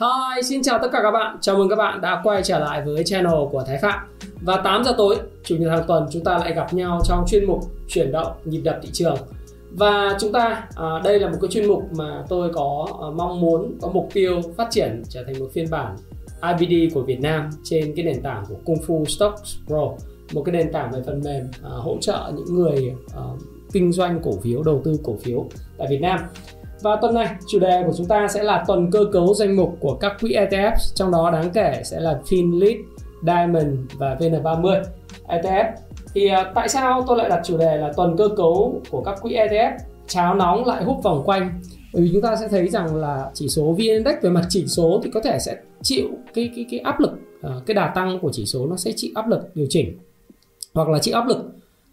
Hi, xin chào tất cả các bạn. Chào mừng các bạn đã quay trở lại với channel của Thái Phạm. Và 8 giờ tối, chủ nhật hàng tuần chúng ta lại gặp nhau trong chuyên mục chuyển động nhịp đập thị trường. Và chúng ta à, đây là một cái chuyên mục mà tôi có à, mong muốn có mục tiêu phát triển trở thành một phiên bản IBD của Việt Nam trên cái nền tảng của Kung Fu Stocks Pro, một cái nền tảng về phần mềm à, hỗ trợ những người à, kinh doanh cổ phiếu, đầu tư cổ phiếu tại Việt Nam. Và tuần này, chủ đề của chúng ta sẽ là tuần cơ cấu danh mục của các quỹ ETF, trong đó đáng kể sẽ là FinLead, Diamond và VN30. ETF. Thì à, tại sao tôi lại đặt chủ đề là tuần cơ cấu của các quỹ ETF cháo nóng lại hút vòng quanh? Bởi vì chúng ta sẽ thấy rằng là chỉ số VN Index về mặt chỉ số thì có thể sẽ chịu cái cái cái áp lực, à, cái đà tăng của chỉ số nó sẽ chịu áp lực điều chỉnh. Hoặc là chịu áp lực.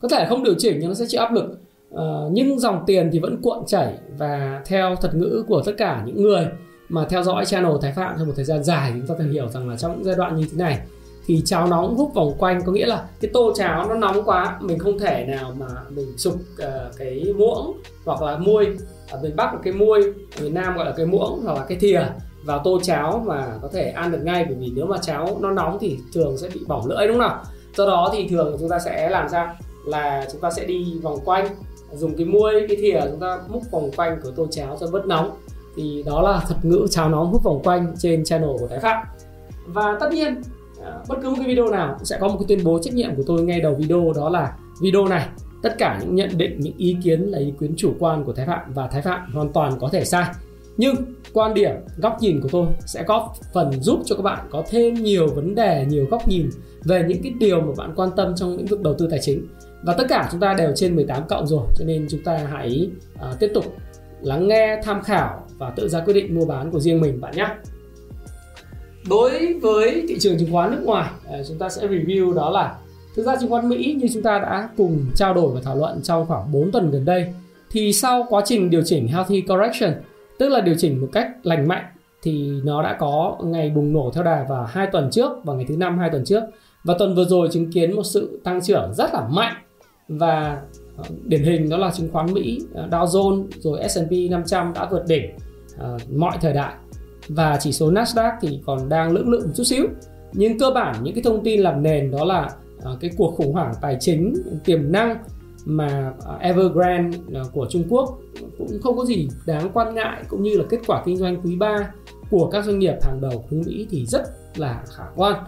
Có thể không điều chỉnh nhưng nó sẽ chịu áp lực. Uh, nhưng dòng tiền thì vẫn cuộn chảy và theo thuật ngữ của tất cả những người mà theo dõi channel Thái Phạm trong một thời gian dài chúng ta phải hiểu rằng là trong những giai đoạn như thế này thì cháo nóng hút vòng quanh có nghĩa là cái tô cháo nó nóng quá mình không thể nào mà mình sụp uh, cái muỗng hoặc là muôi. Ở miền Bắc là cái muôi ở miền Nam gọi là cái muỗng hoặc là cái thìa vào tô cháo mà có thể ăn được ngay bởi vì nếu mà cháo nó nóng thì thường sẽ bị bỏng lưỡi đúng không nào? Do đó thì thường chúng ta sẽ làm sao? Là chúng ta sẽ đi vòng quanh dùng cái muôi, cái thìa chúng ta múc vòng quanh của tô cháo cho bớt nóng. Thì đó là thuật ngữ cháo nóng hút vòng quanh trên channel của Thái Phạm. Và tất nhiên à, bất cứ một cái video nào sẽ có một cái tuyên bố trách nhiệm của tôi ngay đầu video, đó là video này, tất cả những nhận định, những ý kiến là ý kiến chủ quan của Thái Phạm và Thái Phạm hoàn toàn có thể sai. Nhưng quan điểm, góc nhìn của tôi sẽ góp phần giúp cho các bạn có thêm nhiều vấn đề, nhiều góc nhìn về những cái điều mà bạn quan tâm trong lĩnh vực đầu tư tài chính và tất cả chúng ta đều trên 18 cộng rồi cho nên chúng ta hãy uh, tiếp tục lắng nghe tham khảo và tự ra quyết định mua bán của riêng mình bạn nhé. Đối với thị trường chứng khoán nước ngoài uh, chúng ta sẽ review đó là thực ra chứng khoán Mỹ như chúng ta đã cùng trao đổi và thảo luận trong khoảng 4 tuần gần đây thì sau quá trình điều chỉnh healthy correction tức là điều chỉnh một cách lành mạnh thì nó đã có ngày bùng nổ theo đà vào hai tuần trước và ngày thứ năm hai tuần trước. Và tuần vừa rồi chứng kiến một sự tăng trưởng rất là mạnh và ờ, điển hình đó là chứng khoán Mỹ ờ, Dow Jones, rồi S&P 500 đã vượt đỉnh ờ, mọi thời đại và chỉ số Nasdaq thì còn đang lưỡng lự một chút xíu nhưng cơ bản những cái thông tin làm nền đó là cái cuộc khủng hoảng tài chính, tiềm năng mà Evergrande của Trung Quốc cũng không có gì đáng quan ngại, cũng như là kết quả kinh doanh quý 3 của các doanh nghiệp hàng đầu của Mỹ thì rất là khả quan.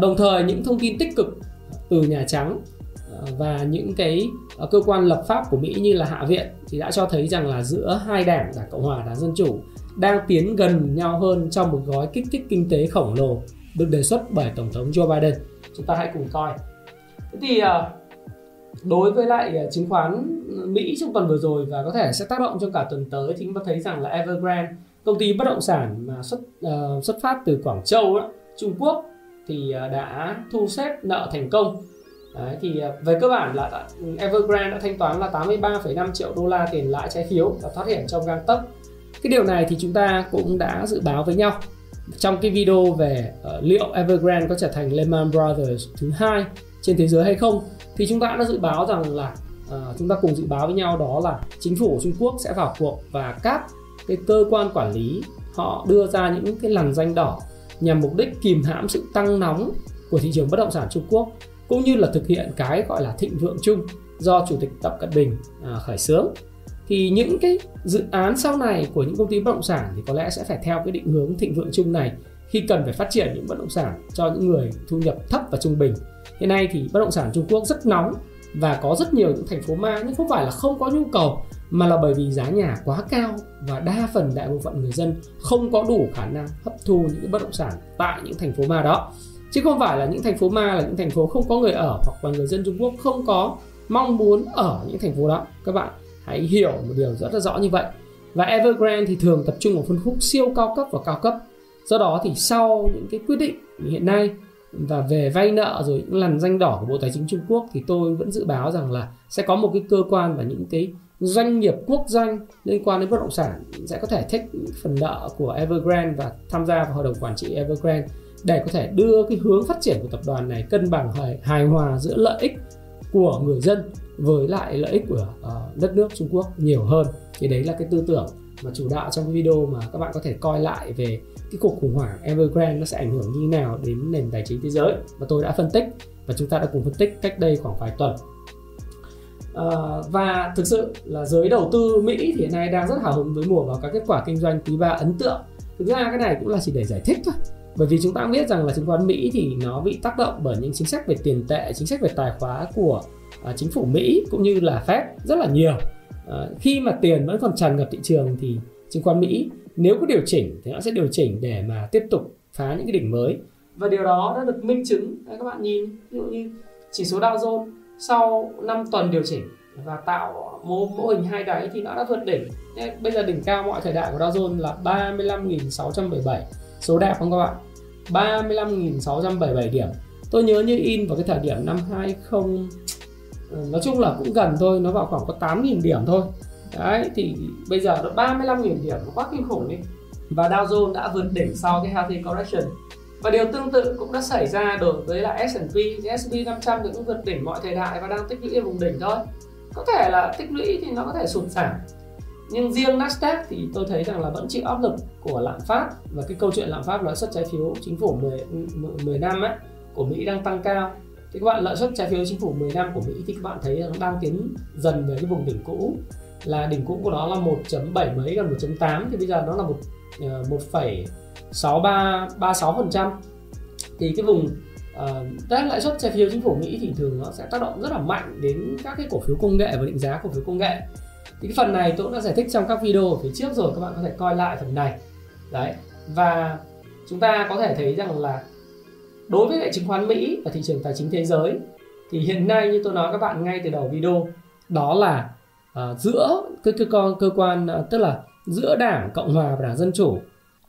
Đồng thời những thông tin tích cực từ Nhà Trắng và những cái ờ, cơ quan lập pháp của Mỹ như là Hạ viện thì đã cho thấy rằng là giữa hai đảng đảng Cộng hòa đảng Dân chủ đang tiến gần nhau hơn trong một gói kích thích kinh tế khổng lồ được đề xuất bởi Tổng thống Joe Biden. Chúng ta hãy cùng coi. Thế thì ờ, đối với lại ờ, chứng khoán Mỹ trong tuần vừa rồi và có thể sẽ tác động trong cả tuần tới thì chúng ta thấy rằng là Evergrande công ty bất động sản mà xuất uh, xuất phát từ Quảng Châu đó, Trung Quốc thì đã thu xếp nợ thành công Đấy, thì à, về cơ bản là à, Evergrande đã thanh toán là 83,5 triệu đô la tiền lãi trái phiếu và thoát hiểm trong gang tấc. Cái điều này thì chúng ta cũng đã dự báo với nhau trong cái video về uh, liệu Evergrande có trở thành Lehman Brothers thứ hai trên thế giới hay không thì chúng ta đã dự báo rằng là uh, chúng ta cùng dự báo với nhau đó là chính phủ Trung Quốc sẽ vào cuộc và các cái cơ quan quản lý họ đưa ra những cái lằn danh đỏ nhằm mục đích kìm hãm sự tăng nóng của thị trường bất động sản Trung Quốc cũng như là thực hiện cái gọi là thịnh vượng chung do chủ tịch Tập Cận Bình à, khởi xướng thì những cái dự án sau này của những công ty bất động sản thì có lẽ sẽ phải theo cái định hướng thịnh vượng chung này khi cần phải phát triển những bất động sản cho những người thu nhập thấp và trung bình. Hiện nay thì bất động sản Trung Quốc rất nóng và có rất nhiều những thành phố ma nhưng không phải là không có nhu cầu mà là bởi vì giá nhà quá cao và đa phần đại bộ phận người dân không có đủ khả năng hấp thu những bất động sản tại những thành phố ma đó chứ không phải là những thành phố ma là những thành phố không có người ở, hoặc là người dân Trung Quốc không có mong muốn ở những thành phố đó. Các bạn hãy hiểu một điều rất là rõ như vậy. Và Evergrande thì thường tập trung vào phân khúc siêu cao cấp và cao cấp. Do đó thì sau những cái quyết định hiện nay và về vay nợ rồi những làn danh đỏ của Bộ Tài chính Trung Quốc thì tôi vẫn dự báo rằng là sẽ có một cái cơ quan và những cái doanh nghiệp quốc doanh liên quan đến bất động sản sẽ có thể thích phần nợ của Evergrande và tham gia vào hội đồng quản trị Evergrande để có thể đưa cái hướng phát triển của tập đoàn này cân bằng hài, hài hòa giữa lợi ích của người dân với lại lợi ích của uh, đất nước Trung Quốc nhiều hơn. Thì đấy là cái tư tưởng mà chủ đạo trong cái video mà các bạn có thể coi lại về cái cuộc khủng hoảng Evergrande nó sẽ ảnh hưởng như thế nào đến nền tài chính thế giới. Mà tôi đã phân tích và chúng ta đã cùng phân tích cách đây khoảng vài tuần. À, và thực sự là giới đầu tư Mỹ thì hiện nay đang rất hào hứng với mùa vào các kết quả kinh doanh quý ba ấn tượng. Thực ra cái này cũng là chỉ để giải thích thôi bởi vì chúng ta biết rằng là chứng khoán Mỹ thì nó bị tác động bởi những chính sách về tiền tệ chính sách về tài khóa của uh, chính phủ Mỹ cũng như là Fed rất là nhiều. Uh, khi mà tiền vẫn còn tràn ngập thị trường thì chứng khoán Mỹ nếu có điều chỉnh thì nó sẽ điều chỉnh để mà tiếp tục phá những cái đỉnh mới. Và điều đó đã được minh chứng à, các bạn nhìn ví dụ như chỉ số Dow Jones sau 5 tuần điều chỉnh và tạo mô, mô hình hai đáy thì nó đã vượt đỉnh. Bây giờ đỉnh cao mọi thời đại của Dow Jones là 35.677 số đẹp không các bạn? 35.677 điểm. Tôi nhớ như in vào cái thời điểm năm 20 ừ, nói chung là cũng gần thôi, nó vào khoảng có 8.000 điểm thôi. Đấy, thì bây giờ nó 35.000 điểm, nó quá kinh khủng đi. Và Dow Jones đã vượt đỉnh sau cái healthy correction. Và điều tương tự cũng đã xảy ra đối với là S&P S&P 500 thì cũng vượt đỉnh mọi thời đại và đang tích lũy ở vùng đỉnh thôi. Có thể là tích lũy thì nó có thể sụt giảm nhưng riêng Nasdaq thì tôi thấy rằng là vẫn chịu áp lực của lạm phát. Và cái câu chuyện lạm phát lãi suất trái phiếu chính phủ 10, 10 năm ấy của Mỹ đang tăng cao. Thì các bạn lợi suất trái phiếu chính phủ 10 năm của Mỹ thì các bạn thấy nó đang tiến dần về cái vùng đỉnh cũ. Là đỉnh cũ của nó là 1.7 mấy gần 1.8 thì bây giờ nó là một ờ, một phẩy sáu ba ba sáu phần trăm. Thì cái vùng uh, lãi suất trái phiếu chính phủ Mỹ thì thường nó sẽ tác động rất là mạnh đến các cái cổ phiếu công nghệ và định giá cổ phiếu công nghệ thì cái phần này tôi cũng đã giải thích trong các video ở phía trước rồi các bạn có thể coi lại phần này. Đấy và chúng ta có thể thấy rằng là đối với lại chứng khoán Mỹ và thị trường tài chính thế giới thì hiện nay như tôi nói các bạn ngay từ đầu video đó là uh, giữa cái cơ quan cơ quan uh, tức là giữa đảng cộng hòa và đảng dân chủ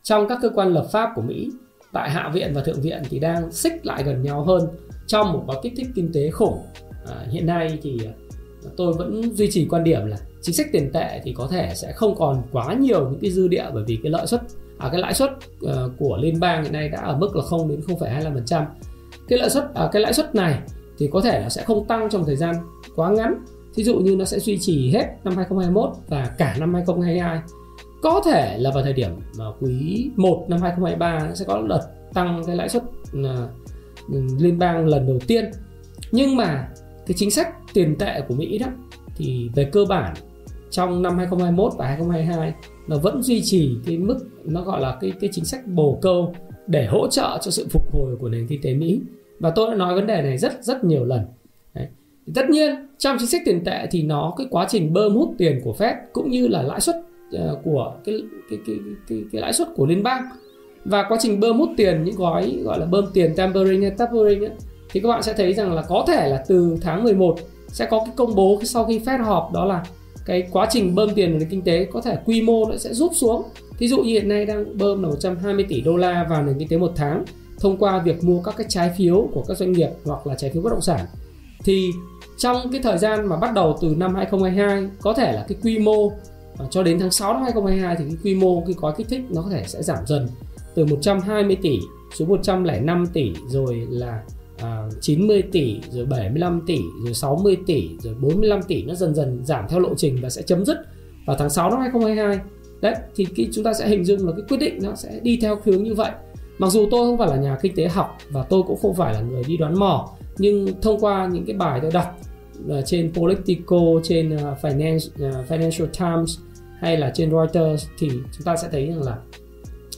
trong các cơ quan lập pháp của mỹ tại hạ viện và thượng viện thì đang xích lại gần nhau hơn trong một gói kích thích kinh tế khủng. À, hiện nay thì uh, tôi vẫn duy trì quan điểm là chính sách tiền tệ thì có thể sẽ không còn quá nhiều những cái dư địa bởi vì cái lợi suất à, cái lãi suất uh, của liên bang hiện nay đã ở mức là 0 đến 0,25% cái lợi suất à, cái lãi suất này thì có thể là sẽ không tăng trong thời gian quá ngắn Thí dụ như nó sẽ duy trì hết năm 2021 và cả năm 2022. Có thể là vào thời điểm mà quý 1 năm 2023 sẽ có đợt tăng cái lãi suất ờ, liên bang lần đầu tiên. Nhưng mà cái chính sách tiền tệ của Mỹ đó thì về cơ bản trong năm 2021 và 2022 nó vẫn duy trì cái mức nó gọi là cái cái chính sách bồ câu để hỗ trợ cho sự phục hồi của nền kinh tế Mỹ. Và tôi đã nói vấn đề này rất rất nhiều lần. Tất nhiên trong chính sách tiền tệ thì nó cái quá trình bơm hút tiền của Fed cũng như là lãi suất uh, của cái cái, cái cái cái lãi suất của liên bang và quá trình bơm hút tiền những gói gọi là bơm tiền tampering hay tapering ấy, thì các bạn sẽ thấy rằng là có thể là từ tháng 11 sẽ có cái công bố sau khi Fed họp đó là cái quá trình bơm tiền vào nền kinh tế có thể quy mô nó sẽ rút xuống. Thí dụ như hiện nay đang bơm là 120 tỷ đô la vào nền kinh tế một tháng thông qua việc mua các cái trái phiếu của các doanh nghiệp hoặc là trái phiếu bất động sản, thì trong cái thời gian mà bắt đầu từ năm 2022 có thể là cái quy mô ờ, cho đến tháng 6 năm 2022 thì cái quy mô, cái gói kích thích nó có thể sẽ giảm dần từ 120 tỷ xuống 105 tỷ rồi là à, 90 tỷ rồi 75 tỷ rồi 60 tỷ rồi 45 tỷ nó dần dần giảm theo lộ trình và sẽ chấm dứt vào tháng 6 năm 2022 đấy thì khi chúng ta sẽ hình dung là cái quyết định nó sẽ đi theo hướng như vậy. Mặc dù tôi không phải là nhà kinh tế học và tôi cũng không phải là người đi đoán mò nhưng thông qua những cái bài tôi đọc à, trên Politico trên à, Finance, à, Financial Times hay là trên Reuters thì chúng ta sẽ thấy rằng là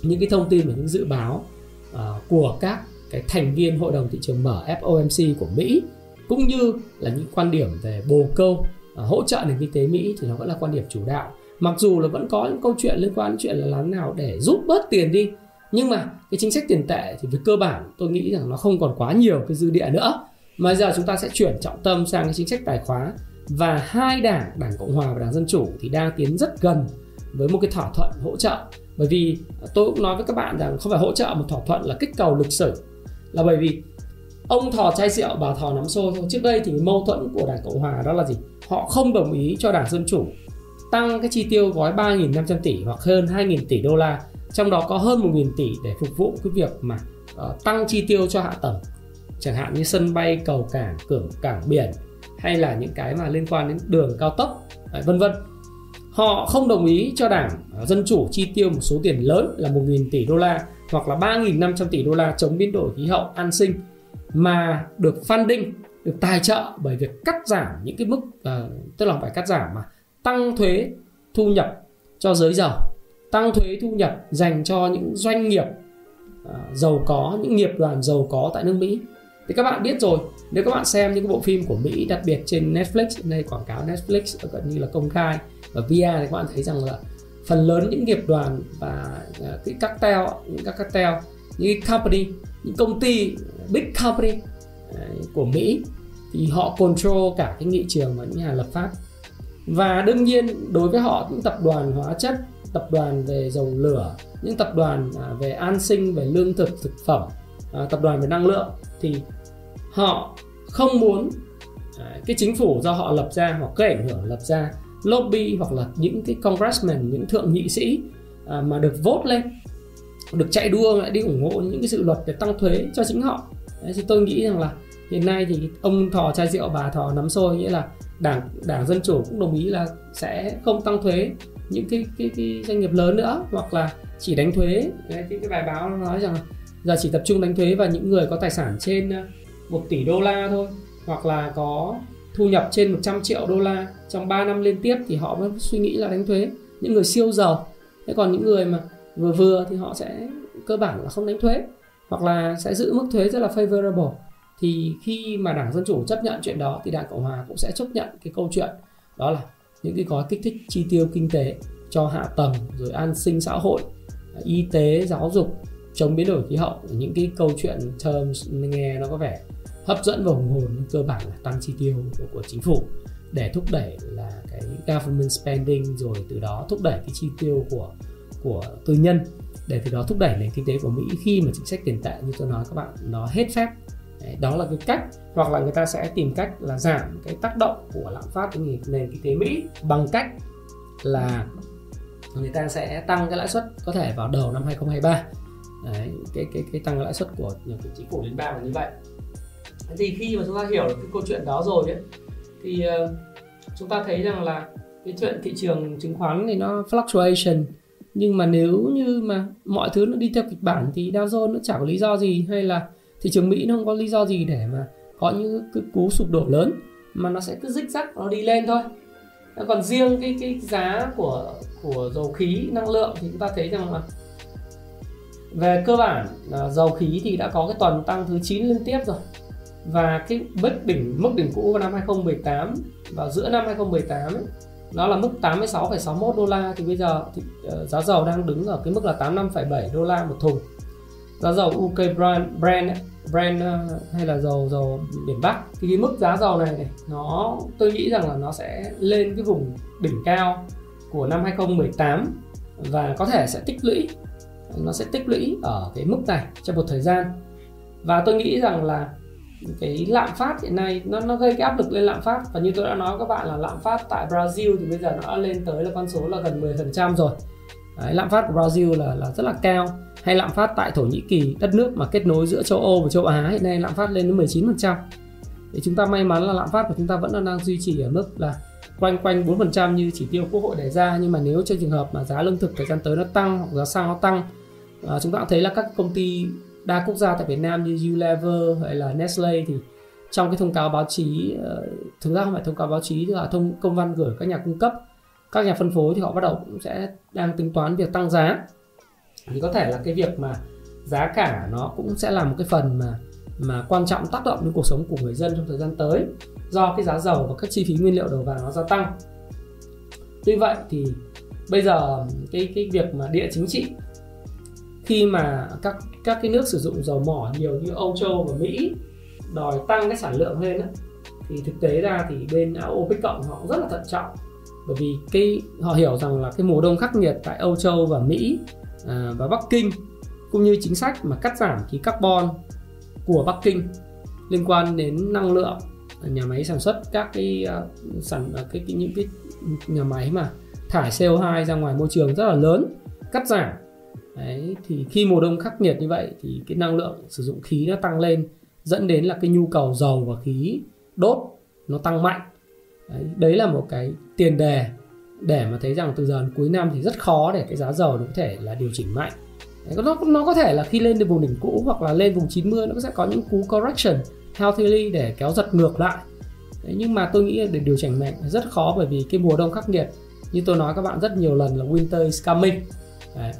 những cái thông tin và những dự báo uh, của các cái thành viên hội đồng thị trường mở FOMC của Mỹ, cũng như là những quan điểm về bồ câu à, hỗ trợ nền kinh tế Mỹ thì nó vẫn là quan điểm chủ đạo. Mặc dù là vẫn có những câu chuyện liên quan đến chuyện là làm nào để rút bớt tiền đi, nhưng mà cái chính sách tiền tệ thì về cơ bản tôi nghĩ rằng nó không còn quá nhiều cái dư địa nữa. Mà giờ chúng ta sẽ chuyển trọng tâm sang cái chính sách tài khóa và hai đảng đảng cộng hòa và đảng dân chủ thì đang tiến rất gần với một cái thỏa thuận hỗ trợ. Bởi vì tôi cũng nói với các bạn rằng không phải hỗ trợ một thỏa thuận là kích cầu lịch sử là bởi vì ông thò chai rượu bà thò nắm xô thôi. Trước đây thì mâu thuẫn của đảng cộng hòa đó là gì? Họ không đồng ý cho đảng dân chủ tăng cái chi tiêu gói 3.500 tỷ hoặc hơn 2.000 tỷ đô la trong đó có hơn 1.000 tỷ để phục vụ cái việc mà uh, tăng chi tiêu cho hạ tầng. Chẳng hạn như sân bay cầu cảng cửa cảng biển hay là những cái mà liên quan đến đường cao tốc ờ, vân vân. Họ không đồng ý cho đảng ờ, dân chủ chi tiêu một số tiền lớn là 1.000 tỷ đô la hoặc là 3.500 tỷ đô la chống biến đổi khí hậu an sinh mà được funding được tài trợ bởi việc cắt giảm những cái mức uh, tức là phải cắt giảm mà tăng thuế thu nhập cho giới giàu tăng thuế thu nhập dành cho những doanh nghiệp uh, giàu có những nghiệp đoàn giàu có tại nước Mỹ. Thì các bạn biết rồi nếu các bạn xem những cái bộ phim của Mỹ đặc biệt trên Netflix đây quảng cáo Netflix gần như là công khai và VR thì các bạn thấy rằng là phần lớn những nghiệp đoàn và uh, cái cartel những các cartel những cái company những công ty big company à, của Mỹ thì họ control cả cái nghị trường và những nhà lập pháp. Và đương nhiên đối với họ những tập đoàn hóa chất tập đoàn về dầu lửa những tập đoàn à, về an sinh về lương thực thực phẩm tập đoàn về năng lượng thì họ không muốn cái chính phủ do họ lập ra hoặc cái ảnh hưởng lập ra lobby hoặc là những cái congressman những thượng nghị sĩ à, mà được vote lên được chạy đua lại đi ủng hộ những cái dự luật để tăng thuế cho chính họ. Đấy, thì tôi nghĩ rằng là hiện nay thì ông thò chai rượu bà thò nắm xôi nghĩa là đảng đảng dân chủ cũng đồng ý là sẽ không tăng thuế những cái cái, cái doanh nghiệp lớn nữa hoặc là chỉ đánh thuế. Đấy, cái, cái bài báo nói rằng giờ chỉ tập trung đánh thuế vào những người có tài sản trên à, 1 tỷ đô la thôi hoặc là có thu nhập trên 100 triệu đô la trong 3 năm liên tiếp thì họ mới suy nghĩ là đánh thuế. Những người siêu giàu, thế còn những người mà vừa vừa thì họ sẽ cơ bản là không đánh thuế hoặc là sẽ giữ mức thuế rất là favorable. Thì khi mà đảng dân chủ chấp nhận chuyện đó thì đảng cộng hòa cũng sẽ chấp nhận cái câu chuyện đó là những cái gói kích thích chi tiêu kinh tế cho hạ tầng rồi an sinh xã hội, y tế, giáo dục, chống biến đổi khí hậu. Những cái câu chuyện terms nghe nó có vẻ hấp dẫn và hùng hồn nhưng cơ bản là tăng chi tiêu của, của chính phủ để thúc đẩy là cái government spending rồi từ đó thúc đẩy cái chi tiêu của của tư nhân để từ đó thúc đẩy nền kinh tế của Mỹ khi mà chính sách tiền tệ như tôi nói các bạn nó hết phép. Đấy, đó là cái cách hoặc là người ta sẽ tìm cách là giảm cái tác động của lạm phát đến nền kinh tế Mỹ bằng cách là người ta sẽ tăng cái lãi suất có thể vào đầu năm 2023 Đấy, cái cái cái tăng lãi suất của chính phủ liên bang là như vậy thì khi mà chúng ta hiểu được cái câu chuyện đó rồi ấy, thì uh, chúng ta thấy rằng là cái chuyện thị trường chứng khoán thì nó fluctuation. Nhưng mà nếu như mà mọi thứ nó đi theo kịch bản thì Dow Jones nó chẳng có lý do gì hay là thị trường Mỹ nó không có lý do gì để mà có những cái cú sụp đổ lớn mà nó sẽ cứ dích rắc nó đi lên thôi. Còn riêng cái cái giá của của dầu khí năng lượng thì chúng ta thấy rằng là về cơ bản ờ, dầu khí thì đã có cái tuần tăng thứ 9 liên tiếp rồi và cái mức đỉnh mức đỉnh cũ vào năm 2018 vào giữa năm 2018 ấy, nó là mức 86,61 đô la. Thì bây giờ thì, uh, giá dầu đang đứng ở cái mức là 85,7 đô la một thùng. Giá dầu UK Brand Brand Brand uh, hay là dầu dầu biển Bắc. Thì cái mức giá dầu này, này nó tôi nghĩ rằng là nó sẽ lên cái vùng đỉnh cao của năm 2018 và có thể sẽ tích lũy nó sẽ tích lũy ở cái mức này trong một thời gian. Và tôi nghĩ rằng là cái lạm phát hiện nay nó nó gây cái áp lực lên lạm phát. Và như tôi đã nói với các bạn là lạm phát tại Brazil thì bây giờ nó đã lên tới là con số là gần 10% rồi. Đấy, lạm phát của Brazil là là rất là cao. Hay lạm phát tại Thổ Nhĩ Kỳ đất nước mà kết nối giữa châu Âu và châu Á hiện nay lạm phát lên đến 19% thì chúng ta may mắn là lạm phát của chúng ta vẫn đang duy trì ở mức là quanh quanh 4% như chỉ tiêu quốc hội đề ra. Nhưng mà nếu trong trường hợp mà giá lương thực thời gian tới nó tăng hoặc giá xăng nó tăng à, chúng ta cũng thấy là các công ty đa quốc gia tại Việt Nam như Unilever hay là Nestle thì trong cái thông cáo báo chí ờ, thực ra không phải thông cáo báo chí là thông, công văn gửi các nhà cung cấp, các nhà phân phối thì họ bắt đầu cũng sẽ đang tính toán việc tăng giá. Thì có thể là cái việc mà giá cả nó cũng sẽ là một cái phần mà mà quan trọng tác động đến cuộc sống của người dân trong thời gian tới, do cái giá dầu và các chi phí nguyên liệu đầu vào nó gia tăng. Tuy vậy thì bây giờ cái cái việc mà địa chính trị khi mà các các cái nước sử dụng dầu mỏ nhiều như Âu Châu và Mỹ đòi tăng cái sản lượng lên á, thì thực tế ra thì bên OPEC cộng họ rất là thận trọng. Bởi vì cái họ hiểu rằng là cái mùa đông khắc nghiệt tại Âu Châu và Mỹ à, và Bắc Kinh cũng như chính sách mà cắt giảm khí carbon của Bắc Kinh liên quan đến năng lượng nhà máy sản xuất các cái uh, sản uh, cái, cái những cái nhà máy mà thải CO2 ra ngoài môi trường rất là lớn cắt giảm. Đấy, thì khi mùa đông khắc nghiệt như vậy thì cái năng lượng sử dụng khí nó tăng lên dẫn đến là cái nhu cầu dầu và khí đốt nó tăng mạnh. Đấy, đấy là một cái tiền đề để mà thấy rằng từ giờ đến cuối năm thì rất khó để cái giá dầu nó có thể là điều chỉnh mạnh. Đấy, nó nó có thể là khi lên được vùng đỉnh cũ hoặc là lên vùng 90 nó sẽ có những cú correction healthily để kéo giật ngược lại. Đấy, nhưng mà tôi nghĩ để điều chỉnh mạnh rất khó bởi vì cái mùa đông khắc nghiệt như tôi nói các bạn rất nhiều lần là winter is coming. Đấy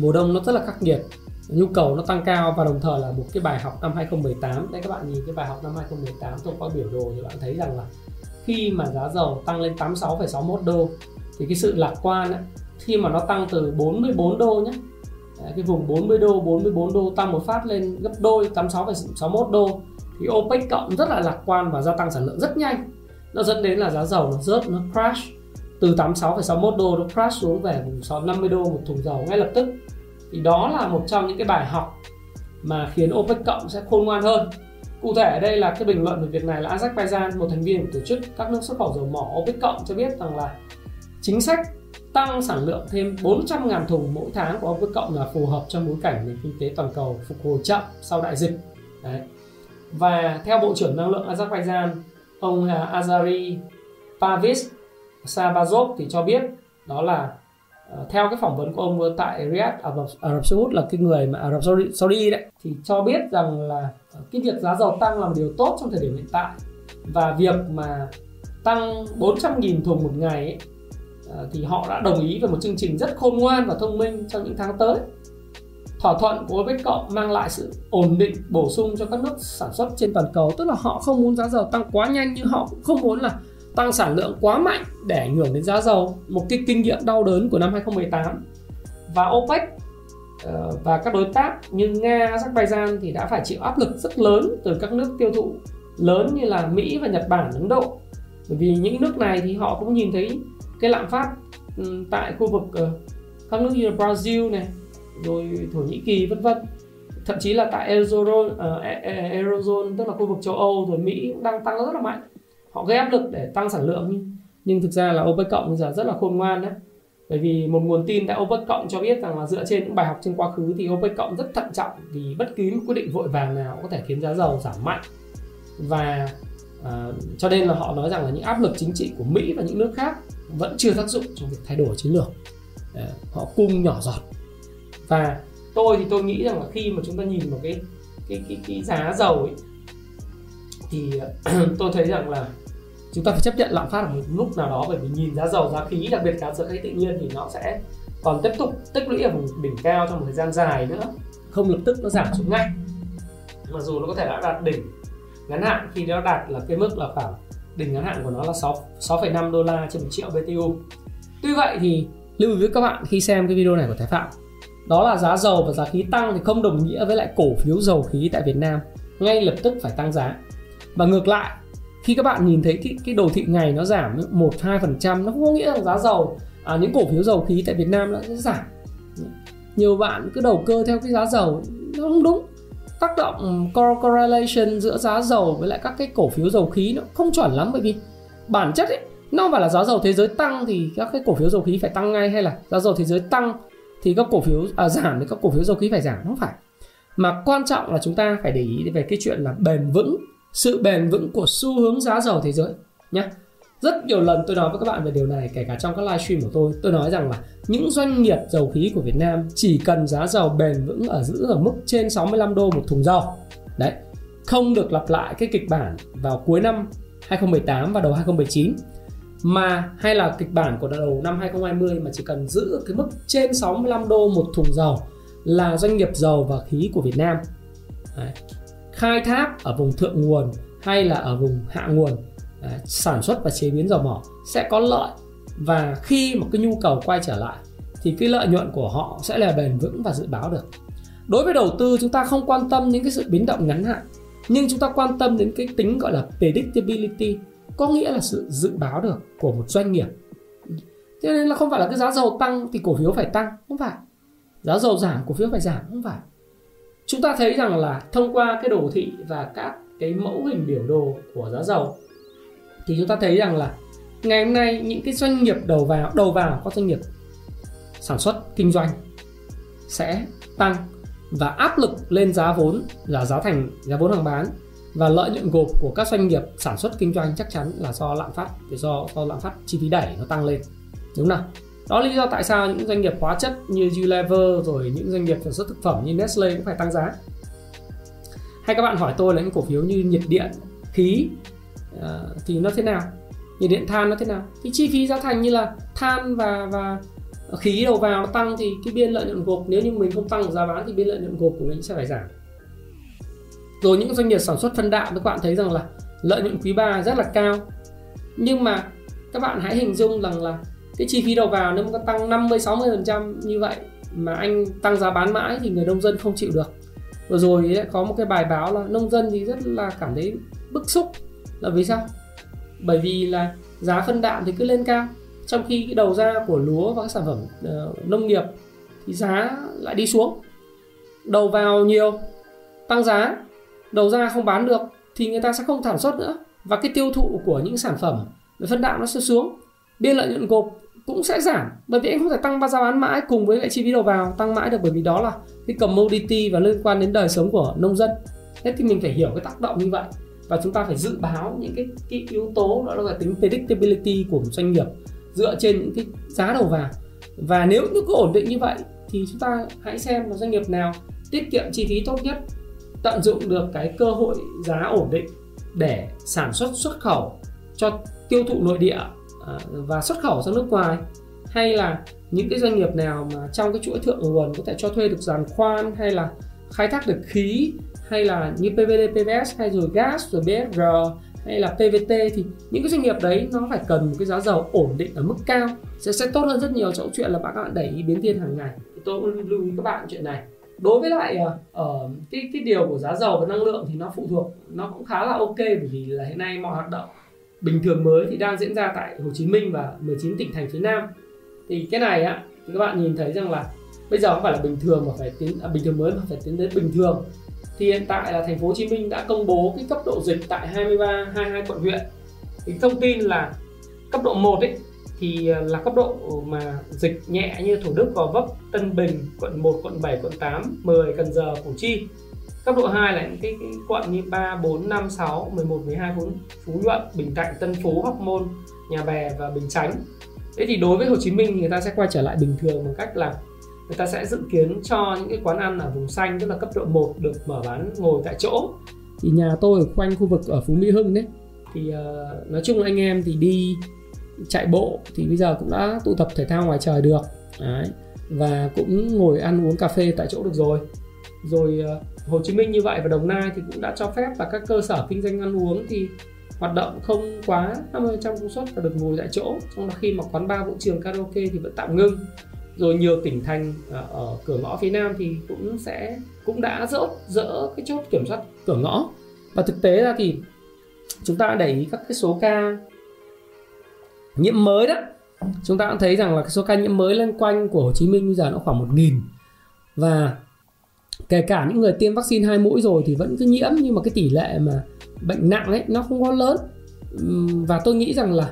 mùa đông nó rất là khắc nghiệt. Nhu cầu nó tăng cao và đồng thời là một cái bài học năm 2018 đây các bạn nhìn cái bài học năm 2018 tôi có biểu đồ thì bạn thấy rằng là khi mà giá dầu tăng lên 86,61 đô thì cái sự lạc quan ấy, khi mà nó tăng từ 44 đô nhé cái vùng 40 đô 44 đô tăng một phát lên gấp đôi 86,61 đô thì OPEC cộng rất là lạc quan và gia tăng sản lượng rất nhanh. Nó dẫn đến là giá dầu nó rớt nó crash từ 86,61 đô nó crash xuống về vùng 50 đô một thùng dầu ngay lập tức thì đó là một trong những cái bài học mà khiến OPEC cộng sẽ khôn ngoan hơn Cụ thể ở đây là cái bình luận về việc này là Azerbaijan, một thành viên của tổ chức các nước xuất khẩu dầu mỏ OPEC cộng cho biết rằng là chính sách tăng sản lượng thêm 400.000 thùng mỗi tháng của OPEC cộng là phù hợp trong bối cảnh nền kinh tế toàn cầu phục hồi chậm sau đại dịch. Đấy. Và theo Bộ trưởng Năng lượng Azerbaijan, ông Azari Pavis Savazov thì cho biết đó là ờ, theo cái phỏng vấn của ông tại Riyadh Ả Rập Xê Út là cái người mà Ả Rập Saudi đấy thì cho biết rằng là ờ, cái việc giá dầu tăng là một điều tốt trong thời điểm hiện tại và việc mà tăng 400.000 thùng một ngày ấy, ờ, thì họ đã đồng ý về một chương trình rất khôn ngoan và thông minh trong những tháng tới. Thỏa thuận của OPEC cộng mang lại sự ổn định bổ sung cho các nước sản xuất trên toàn cầu, tức là họ không muốn giá dầu tăng quá nhanh nhưng họ cũng không muốn là tăng sản lượng quá mạnh để ảnh hưởng đến giá dầu một cái kinh nghiệm đau đớn của năm 2018 và OPEC ờ, và các đối tác như Nga, Azerbaijan thì đã phải chịu áp lực rất lớn từ các nước tiêu thụ lớn như là Mỹ và Nhật Bản, Ấn Độ. Bởi vì những nước này thì họ cũng nhìn thấy cái lạm phát ừ, tại khu vực ờ, các nước như là Brazil này rồi Thổ Nhĩ Kỳ vân vân. Thậm chí là tại Eurozone, uh, ờ, Eurozone tức là khu vực châu Âu rồi Mỹ cũng đang tăng rất là mạnh họ gây áp lực để tăng sản lượng nhưng, nhưng thực ra là OPEC cộng bây giờ rất là khôn ngoan đấy. Bởi vì một nguồn tin tại OPEC cộng cho biết rằng là dựa trên những bài học trên quá khứ thì OPEC cộng rất thận trọng vì bất cứ một quyết định vội vàng nào có thể khiến giá dầu giảm mạnh. Và uh, cho nên là họ nói rằng là những áp lực chính trị của Mỹ và những nước khác vẫn chưa tác dụng trong việc thay đổi chiến lược. Uh, họ cung nhỏ giọt. Và tôi thì tôi nghĩ rằng là khi mà chúng ta nhìn vào cái cái cái, cái giá dầu ấy, thì ờ, tôi thấy rằng là chúng ta phải chấp nhận lạm phát ở một lúc nào đó bởi vì nhìn giá dầu giá khí đặc biệt giá dầu khí tự nhiên thì nó sẽ còn tiếp tục tích lũy ở vùng đỉnh cao trong một thời gian dài nữa. Không lập tức nó giảm xuống ngay. Mặc dù nó có thể đã đạt đỉnh ngắn hạn khi nó đạt là cái mức là khoảng đỉnh ngắn hạn của nó là 6 6,5 đô la trên một triệu BTU tuy vậy thì lưu ý với các bạn khi xem cái video này của Thái Phạm đó là giá dầu và giá khí tăng thì không đồng nghĩa với lại cổ phiếu dầu khí tại Việt Nam ngay lập tức phải tăng giá. Và ngược lại khi các bạn nhìn thấy cái, cái đồ thị ngày nó giảm một hai phần trăm nó không có nghĩa rằng giá dầu à, những cổ phiếu dầu khí tại Việt Nam nó sẽ giảm. Nhiều bạn cứ đầu cơ theo cái giá dầu nó không đúng. Tác động ừ, correlation giữa giá dầu với lại các cái cổ phiếu dầu khí nó không chuẩn lắm bởi vì bản chất ấy nó không phải là giá dầu thế giới tăng thì các cái cổ phiếu dầu khí phải tăng ngay hay là giá dầu thế giới tăng thì các cổ phiếu à, giảm thì các cổ phiếu dầu khí phải giảm. Không phải. Mà quan trọng là chúng ta phải để ý về cái chuyện là bền vững sự bền vững của xu hướng giá dầu thế giới nhé. Rất nhiều lần tôi nói với các bạn về điều này, kể cả trong các livestream của tôi. Tôi nói rằng là những doanh nghiệp dầu khí của Việt Nam chỉ cần giá dầu bền vững ở giữ ở mức trên 65 đô một thùng dầu. Đấy, không được lặp lại cái kịch bản vào cuối năm 2018 và đầu 2019 mà hay là kịch bản của đầu năm 2020 mà chỉ cần giữ cái mức trên 65 đô một thùng dầu là doanh nghiệp dầu và khí của Việt Nam. Đấy khai thác ở vùng thượng nguồn hay là ở vùng hạ nguồn à, sản xuất và chế biến dầu mỏ sẽ có lợi. Và khi một cái nhu cầu quay trở lại thì cái lợi nhuận của họ sẽ là bền vững và dự báo được. Đối với đầu tư chúng ta không quan tâm những cái sự biến động ngắn hạn nhưng chúng ta quan tâm đến cái tính gọi là predictability có nghĩa là sự dự báo được của một doanh nghiệp. Cho nên là không phải là cái giá dầu tăng thì cổ phiếu phải tăng không phải. Giá dầu giảm cổ phiếu phải giảm không phải chúng ta thấy rằng là thông qua cái đồ thị và các cái mẫu hình biểu đồ của giá dầu, thì chúng ta thấy rằng là ngày hôm nay những cái doanh nghiệp đầu vào đầu vào các doanh nghiệp sản xuất, kinh doanh sẽ tăng và áp lực lên giá vốn, là giá thành, giá vốn hàng bán và lợi nhuận gộp của các doanh nghiệp sản xuất, kinh doanh chắc chắn là do lạm phát, do do lạm phát chi phí đẩy nó tăng lên. Đúng không đó là lý do tại sao những doanh nghiệp hóa chất như Unilever rồi những doanh nghiệp sản xuất thực phẩm như Nestle cũng phải tăng giá. Hay các bạn hỏi tôi là những cổ phiếu như nhiệt điện khí uh, thì nó thế nào? Nhiệt điện than nó thế nào? Thì chi phí giá thành như là than và và khí đầu vào nó tăng thì cái biên lợi nhuận gộp nếu như mình không tăng giá bán thì biên lợi nhuận gộp của mình sẽ phải giảm. Rồi những doanh nghiệp sản xuất phân đạm các bạn thấy rằng là lợi nhuận quý 3 rất là cao. Nhưng mà các bạn hãy hình dung rằng là cái chi phí đầu vào nếu mà có tăng 50 60 phần trăm như vậy mà anh tăng giá bán mãi thì người nông dân không chịu được. Vừa rồi ấy, có một cái bài báo là nông dân thì rất là cảm thấy bức xúc. Là vì sao? Bởi vì là giá phân đạm thì cứ lên cao trong khi cái đầu ra của lúa và các sản phẩm uh, nông nghiệp thì giá lại đi xuống. Đầu vào nhiều tăng giá đầu ra không bán được thì người ta sẽ không sản xuất nữa. Và cái tiêu thụ của những sản phẩm về phân đạm nó sẽ xuống biên lợi nhuận gộp cũng sẽ giảm. Bởi vì anh không thể tăng giá bán mãi cùng với lại chi phí đầu vào tăng mãi được bởi vì đó là cái commodity và liên quan đến đời sống của nông dân. Thế thì mình phải hiểu cái tác động như vậy và chúng ta phải dự báo những cái, cái yếu tố đó là tính predictability của một doanh nghiệp dựa trên những cái giá đầu vào. Và nếu như cứ ổn định như vậy thì chúng ta hãy xem là doanh nghiệp nào tiết kiệm chi phí tốt nhất tận dụng được cái cơ hội giá ổn định để sản xuất xuất khẩu cho tiêu thụ nội địa Ờ, và xuất khẩu sang nước ngoài. Hay là những cái doanh nghiệp nào mà trong cái chuỗi thượng nguồn có thể cho thuê được giàn khoan hay là khai thác được khí hay là như PVD, PVS hay rồi gas rồi BSR hay là PVT thì những cái doanh nghiệp đấy nó phải cần một cái giá dầu ổn định ở mức cao. Sẽ sẽ tốt hơn rất nhiều trong chuyện là các bạn đẩy biến thiên hàng ngày. Thì tôi cũng lưu ý các bạn chuyện này. Đối với lại ở uh, cái cái điều của giá dầu và năng lượng thì nó phụ thuộc nó cũng khá là ok bởi vì là hiện nay mọi hoạt động bình thường mới thì đang diễn ra tại Hồ Chí Minh và 19 tỉnh thành phía Nam. Thì cái này á thì các bạn nhìn thấy rằng là bây giờ không phải là bình thường mà phải tiến à, bình thường mới mà phải tiến đến bình thường. Thì hiện tại là thành phố Hồ Chí Minh đã công bố cái cấp độ dịch tại 23 22 quận huyện. Thì thông tin là cấp độ 1 ấy thì à, là cấp độ mà dịch nhẹ như Thủ Đức, Gò Vấp, Tân Bình, quận 1, quận 7, quận 8, 10, Cần Giờ, Củ Chi. Cấp độ 2 là những cái, cái quận như 3, 4, 5, 6, 11, 12, 4, Phú Nhuận, Bình Thạnh, Tân Phú, Hóc Môn, Nhà Bè và Bình Chánh. Thế thì đối với Hồ Chí Minh thì người ta sẽ quay trở lại bình thường bằng cách là người ta sẽ dự kiến cho những cái quán ăn ở vùng xanh tức là cấp độ 1 được mở bán ngồi tại chỗ thì nhà tôi ở quanh khu vực ở Phú Mỹ Hưng đấy thì uh, nói chung là anh em thì đi chạy bộ thì bây giờ cũng đã tụ tập thể thao ngoài trời được đấy. và cũng ngồi ăn uống cà phê tại chỗ được rồi rồi uh, Hồ Chí Minh như vậy và Đồng Nai thì cũng đã cho phép là các cơ sở kinh doanh ăn uống thì hoạt động không quá 50% công suất và được ngồi tại chỗ. Trong đó khi mà quán bar vũ trường karaoke thì vẫn tạm ngưng. Rồi nhiều tỉnh thành à, ở cửa ngõ phía nam thì cũng sẽ, cũng đã dỡ dỡ cái chốt kiểm soát cửa ngõ. Và thực tế ra thì chúng ta để ý các cái số ca nhiễm mới đó. Chúng ta cũng thấy rằng là cái số ca nhiễm mới lên quanh của Hồ Chí Minh bây giờ nó khoảng một nghìn. Và kể cả những người tiêm vaccine hai mũi rồi thì vẫn cứ nhiễm nhưng mà cái tỷ lệ mà bệnh nặng ấy nó không có lớn. Và tôi nghĩ rằng là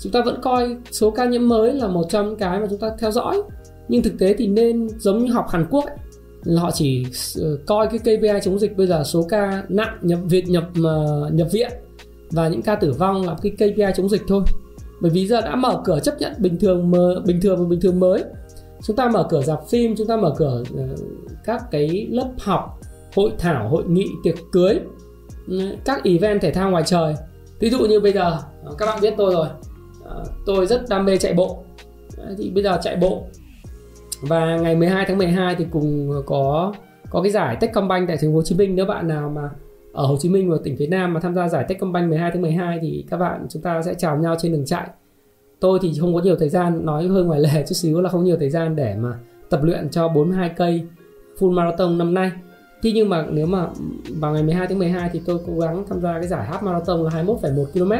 chúng ta vẫn coi số ca nhiễm mới là một trong cái mà chúng ta theo dõi. Nhưng thực tế thì nên giống như học Hàn Quốc ấy, là họ chỉ ờ, coi cái KPI chống dịch bây giờ số ca nặng nhập viện nhập ờ, nhập viện và những ca tử vong là cái KPI chống dịch thôi. Bởi vì giờ đã mở cửa chấp nhận bình thường mờ, bình thường và bình thường mới chúng ta mở cửa dạp phim chúng ta mở cửa uh, các cái lớp học hội thảo hội nghị tiệc cưới ừ, các event thể thao ngoài trời. Ví dụ như bây giờ ờ, các bạn biết tôi rồi. Ờ, tôi rất đam mê chạy bộ. Thì bây giờ chạy bộ. Và ngày 12 tháng 12 thì cùng có có cái giải Techcombank tại thành phố Hồ Chí Minh. Nếu bạn nào mà ở Hồ Chí Minh và tỉnh phía Nam mà tham gia giải Techcombank 12 tháng 12 thì các bạn chúng ta sẽ chào nhau trên đường chạy. Tôi thì không có nhiều thời gian nói hơi ngoài lề chút xíu là không nhiều thời gian để mà tập luyện cho 42 cây full marathon năm nay. Thế nhưng mà nếu mà vào ngày 12 tháng 12 thì tôi cố gắng tham gia cái giải half marathon là 21,1 km.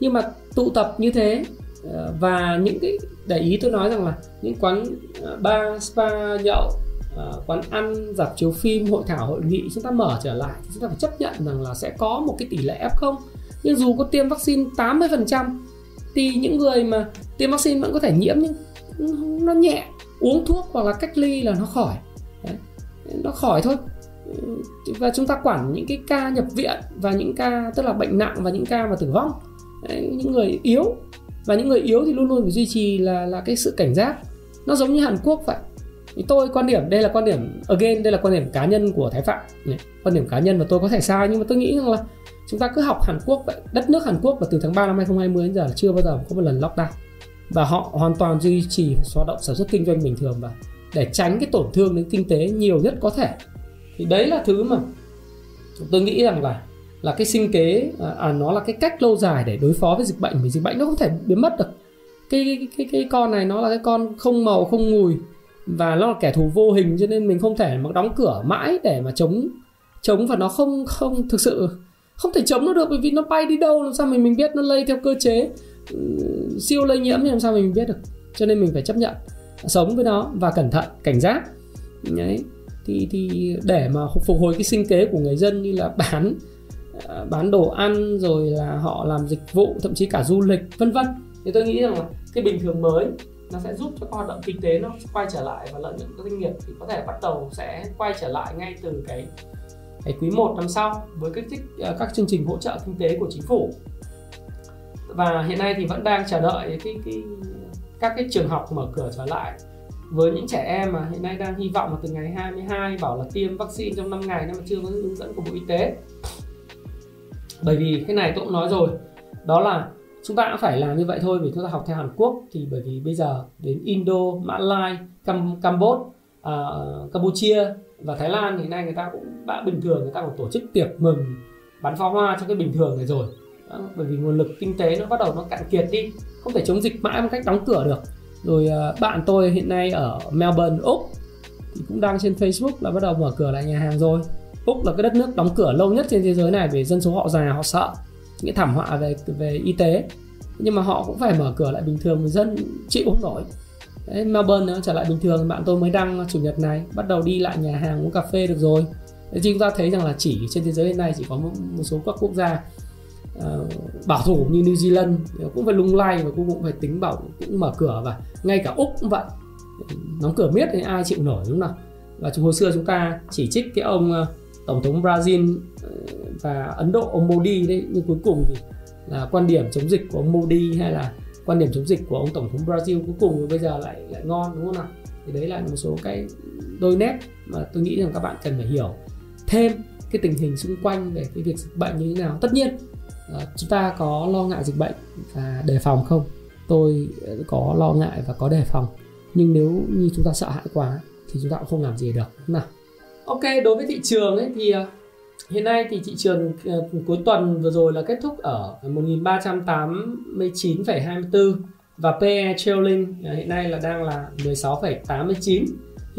Nhưng mà tụ tập như thế ờ, và những cái để ý tôi nói rằng là những quán ờ, bar spa nhậu ờ, quán ăn dạp chiếu phim hội thảo hội nghị chúng ta mở trở lại thì chúng ta phải chấp nhận rằng là sẽ có một cái tỷ lệ f0 nhưng dù có tiêm vaccine 80% thì những người mà tiêm vaccine vẫn có thể nhiễm nhưng nó nhẹ uống thuốc hoặc là cách ly là nó khỏi. Đấy. nó khỏi thôi. Và chúng ta quản những cái ca nhập viện và những ca tức là bệnh nặng và những ca mà tử vong. Đấy, những người yếu. Và những người yếu thì luôn luôn phải duy trì là là cái sự cảnh giác. Nó giống như Hàn Quốc vậy thì tôi quan điểm đây là quan điểm again đây là quan điểm cá nhân của Thái Phạm. Quan điểm cá nhân và tôi có thể sai nhưng mà tôi nghĩ rằng là chúng ta cứ học Hàn Quốc vậy đất nước Hàn Quốc và từ tháng 3 năm 2020 đến giờ là chưa bao giờ có một lần lockdown. Và họ hoàn toàn duy trì hoạt động sản xuất kinh doanh bình thường và để tránh cái tổn thương đến kinh tế nhiều nhất có thể. Thì đấy là thứ mà tôi nghĩ rằng là là cái sinh kế à, à, nó là cái cách lâu dài để đối phó với dịch bệnh vì dịch bệnh nó không thể biến mất được. Cái cái cái, cái con này nó là cái con không màu không mùi và nó là kẻ thù vô hình, cho nên mình không thể mà đóng cửa mãi để mà chống chống và nó không không thực sự, không thể chống nó được bởi vì nó bay đi đâu, làm sao mình mình biết nó lây theo cơ chế ừ, siêu lây nhiễm thì làm sao mình biết được. Cho nên mình phải chấp nhận, sống với nó và cẩn thận, cảnh giác. Đấy, thì thì để mà phục hồi cái sinh kế của người dân như là bán à, bán đồ ăn, rồi là họ làm dịch vụ, thậm chí cả du lịch, vân vân. Thì tôi nghĩ rằng là cái bình thường mới nó sẽ giúp cho hoạt động kinh tế nó quay trở lại và lợi nhuận các doanh nghiệp thì có thể bắt đầu sẽ quay trở lại ngay từ cái cái quý 1 năm sau với các ờ, các chương trình hỗ trợ kinh tế của chính phủ. Và hiện nay thì vẫn đang chờ đợi cái, cái các cái trường học mở cửa trở lại. Với những trẻ em mà hiện nay đang hy vọng là từ ngày 22 bảo là tiêm vaccine trong 5 ngày nhưng mà chưa có hướng dẫn của Bộ Y tế. Bởi vì cái này tôi cũng nói rồi đó là chúng ta cũng phải làm như vậy thôi vì chúng ta học theo Hàn Quốc thì bởi vì bây giờ đến Indo, Mã Lai, Cam Campuchia, uh, à, Campuchia và Thái Lan thì hiện nay người ta cũng đã bình thường người ta còn tổ chức tiệc mừng bắn pháo hoa cho cái bình thường này rồi. Đó, bởi vì nguồn lực kinh tế nó bắt đầu nó cạn kiệt đi không thể chống dịch mãi một cách đóng cửa được. Rồi uh, bạn tôi hiện nay ở Melbourne Úc thì cũng đang trên Facebook là bắt đầu mở cửa lại nhà hàng rồi. Úc là cái đất nước đóng cửa lâu nhất trên thế giới này vì dân số họ già họ sợ những thảm họa về về y tế. Nhưng mà họ cũng phải mở cửa lại bình thường người dân chịu không nổi. Đấy, Melbourne nó trở lại bình thường bạn tôi mới đăng chủ nhật này bắt đầu đi lại nhà hàng uống cà phê được rồi. Thì chúng ta thấy rằng là chỉ trên thế giới hiện nay chỉ có một, một số các quốc gia uh, bảo thủ như New Zealand cũng phải lung lay và cũng cũng phải tính bảo cũng mở cửa và ngay cả Úc cũng vậy. Đóng cửa miết thì ai chịu nổi đúng không nào? Và hồi xưa chúng ta chỉ trích cái ông uh, tổng thống Brazil ờ, và Ấn Độ, ông Modi đấy. Nhưng cuối cùng thì là quan điểm chống dịch của ông Modi hay là quan điểm chống dịch của ông tổng thống Brazil cuối cùng bây giờ lại lại ngon, đúng không nào? Thì đấy là một số cái đôi nét mà tôi nghĩ rằng các bạn cần phải hiểu thêm cái tình hình xung quanh về cái việc dịch bệnh như thế nào. Tất nhiên ờ, chúng ta có lo ngại dịch bệnh và đề phòng không? Tôi ờ, có lo ngại và có đề phòng. Nhưng nếu như chúng ta sợ hãi quá thì chúng ta cũng không làm gì được, đúng nào? Ok đối với thị trường ấy thì à, hiện nay thì thị trường à, cuối tuần vừa rồi là kết thúc ở 1389,24 và PE trailing à, hiện nay là đang là 16,89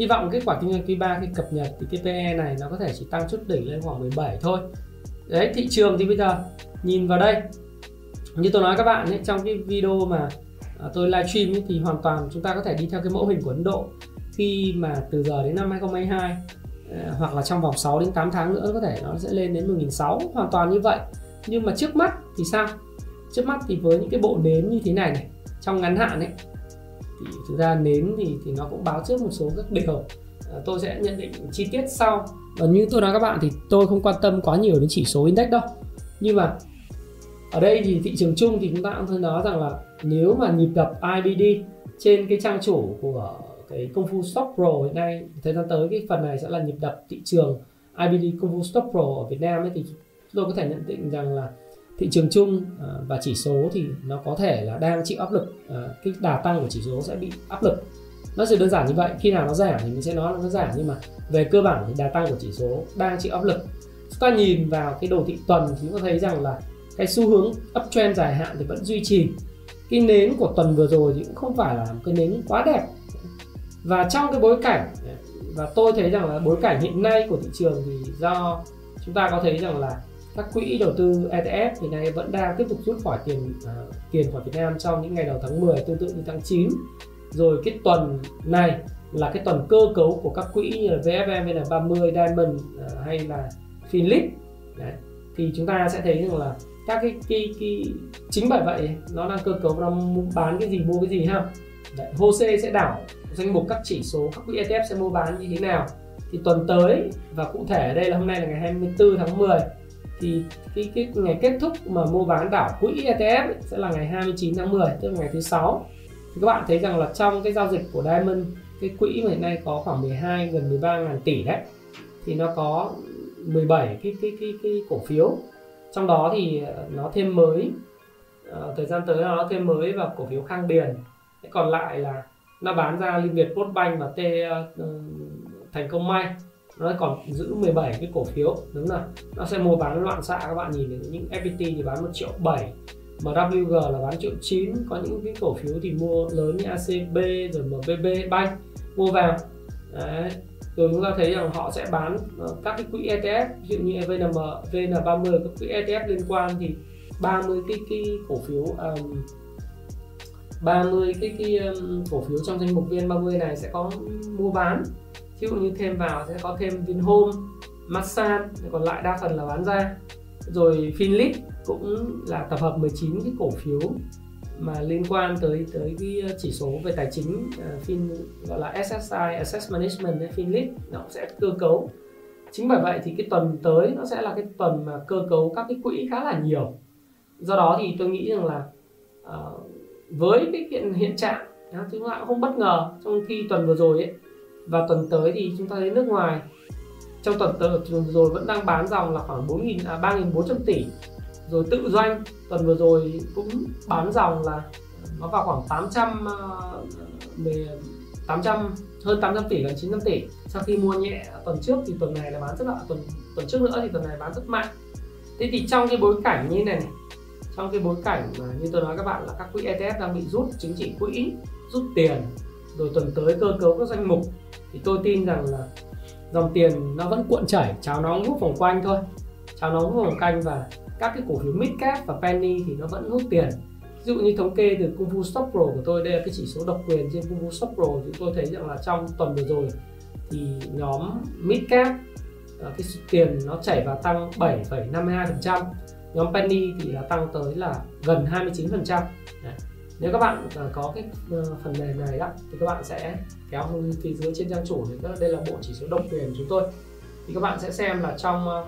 hy vọng kết quả kinh doanh quý 3 khi cập nhật thì cái PE này nó có thể chỉ tăng chút đỉnh lên khoảng 17 thôi. Đấy thị trường thì bây giờ nhìn vào đây. Như tôi nói các bạn ấy, trong cái video mà tôi livestream thì hoàn toàn chúng ta có thể đi theo cái mẫu hình của Ấn Độ. Khi mà từ giờ đến năm 2022 Ờ, hoặc là trong vòng 6 đến 8 tháng nữa có thể nó sẽ lên đến 1.600 hoàn toàn như vậy. Nhưng mà trước mắt thì sao? Trước mắt thì với những cái bộ nến như thế này này trong ngắn hạn ấy thì thực ra nến thì thì nó cũng báo trước một số các điều. À, tôi sẽ nhận định chi tiết sau. Và như tôi nói các bạn thì tôi không quan tâm quá nhiều đến chỉ số index đâu. Nhưng mà ở đây thì thị trường chung thì chúng ta cũng thấy nói rằng là nếu mà nhịp đập IBD trên cái trang chủ của cái công phu Stock Pro hiện nay. Thời gian tới cái phần này sẽ là nhịp đập thị trường IBD công phu Stock Pro ở Việt Nam ấy, thì chúng tôi có thể nhận định rằng là thị trường chung à, và chỉ số thì nó có thể là đang chịu áp lực à, cái đà tăng của chỉ số sẽ bị áp lực. Nó chỉ đơn giản như vậy, khi nào nó giảm thì mình sẽ nói là nó giảm, nhưng mà về cơ bản thì đà tăng của chỉ số đang chịu áp lực. Chúng ta nhìn vào cái đồ thị tuần thì chúng ta thấy rằng là cái xu hướng uptrend dài hạn thì vẫn duy trì. Cái nến của tuần vừa rồi thì cũng không phải là một cái nến quá đẹp và trong cái bối cảnh và tôi thấy rằng là bối cảnh hiện nay của thị trường thì do chúng ta có thấy rằng là các quỹ đầu tư ETF thì nay vẫn đang tiếp tục rút khỏi tiền uh, tiền khỏi Việt Nam trong những ngày đầu tháng 10 tương tự như tháng 9 rồi cái tuần này là cái tuần cơ cấu của các quỹ như là VFM, VN30, Diamond uh, hay là Finlip à, Đấy. thì chúng ta sẽ thấy rằng là các cái, cái, cái chính bởi vậy nó đang cơ cấu nó bán cái gì mua cái gì ha Đấy. HOSE sẽ đảo danh mục các chỉ số các quỹ ETF sẽ mua bán như thế nào? Thì tuần tới và cụ thể ở đây là hôm nay là ngày 24 tháng 10 thì cái, cái ngày kết thúc mà mua bán đảo quỹ ETF ấy, sẽ là ngày 29 tháng 10 tức là ngày thứ sáu. Thì các bạn thấy rằng là trong cái giao dịch của Diamond cái quỹ mà hiện nay có khoảng 12 gần 13 ngàn tỷ đấy thì nó có 17 cái cái cái cái cổ phiếu. Trong đó thì ờ, nó thêm mới. Uh, thời gian tới nó thêm mới vào cổ phiếu Khang Điền. Còn lại là nó bán ra Liên Việt Postbank và T uh, Thành Công May nó còn giữ 17 cái cổ phiếu đúng rồi. Nó sẽ mua bán loạn xạ các bạn nhìn những FPT thì bán 1 triệu 7 mà WG là bán triệu 9 có những cái cổ phiếu thì mua lớn như ACB rồi MBB Bank mua vào. Đấy. rồi chúng ta thấy rằng họ sẽ bán ờ, các cái quỹ ETF ví dụ như VNM, VN30 các quỹ ETF liên quan thì 30 cái cái cổ phiếu um, 30 cái cái um, cổ phiếu trong danh mục VN30 này sẽ có mua bán. Ví dụ như thêm vào sẽ có thêm Vinhome, Masan còn lại đa phần là bán ra. Rồi Finlit cũng là tập hợp 19 cái cổ phiếu mà liên quan tới tới cái chỉ số về tài chính uh, fin gọi là SSI Asset Management Finlit nó cũng sẽ cơ cấu. Chính bởi vậy thì cái tuần tới nó sẽ là cái tuần mà cơ cấu các cái quỹ khá là nhiều. Do đó thì tôi nghĩ rằng là uh, với cái hiện hiện trạng chúng ta cũng không bất ngờ trong khi tuần vừa rồi ấy và tuần tới thì chúng ta thấy nước ngoài trong tuần tới rồi vẫn đang bán dòng là khoảng 4.000 à, 3.400 tỷ. Rồi tự doanh tuần vừa rồi cũng bán dòng là nó vào khoảng 800 800 à, hơn 800 tỷ gần 900 tỷ. Sau khi mua nhẹ tuần trước thì tuần này là bán rất là tuần tuần trước nữa thì tuần này bán rất mạnh. Thế thì trong cái bối cảnh như này, này trong cái bối cảnh mà như tôi nói các bạn là các quỹ ETF đang bị rút chứng chỉ quỹ rút tiền rồi tuần tới cơ cấu các danh mục thì tôi tin rằng là dòng tiền nó vẫn cuộn chảy cháo nóng hút vòng quanh thôi. Cháo nóng hút vòng quanh và các cái cổ phiếu mid cap và penny thì nó vẫn hút tiền. Ví dụ như thống kê từ Kung Fu Stock Pro của tôi đây là cái chỉ số độc quyền trên Kung Fu Stock Pro thì tôi thấy rằng là trong tuần vừa rồi thì nhóm mid cap à, cái tiền nó chảy vào tăng 7,52% nhóm penny thì là tăng tới là gần 29% Đấy. Nếu các bạn à, có cái ờ, phần mềm này đó thì các bạn sẽ kéo phía dưới trên trang chủ thì đây là bộ chỉ số độc quyền của chúng tôi. Thì các bạn sẽ xem là trong ờ,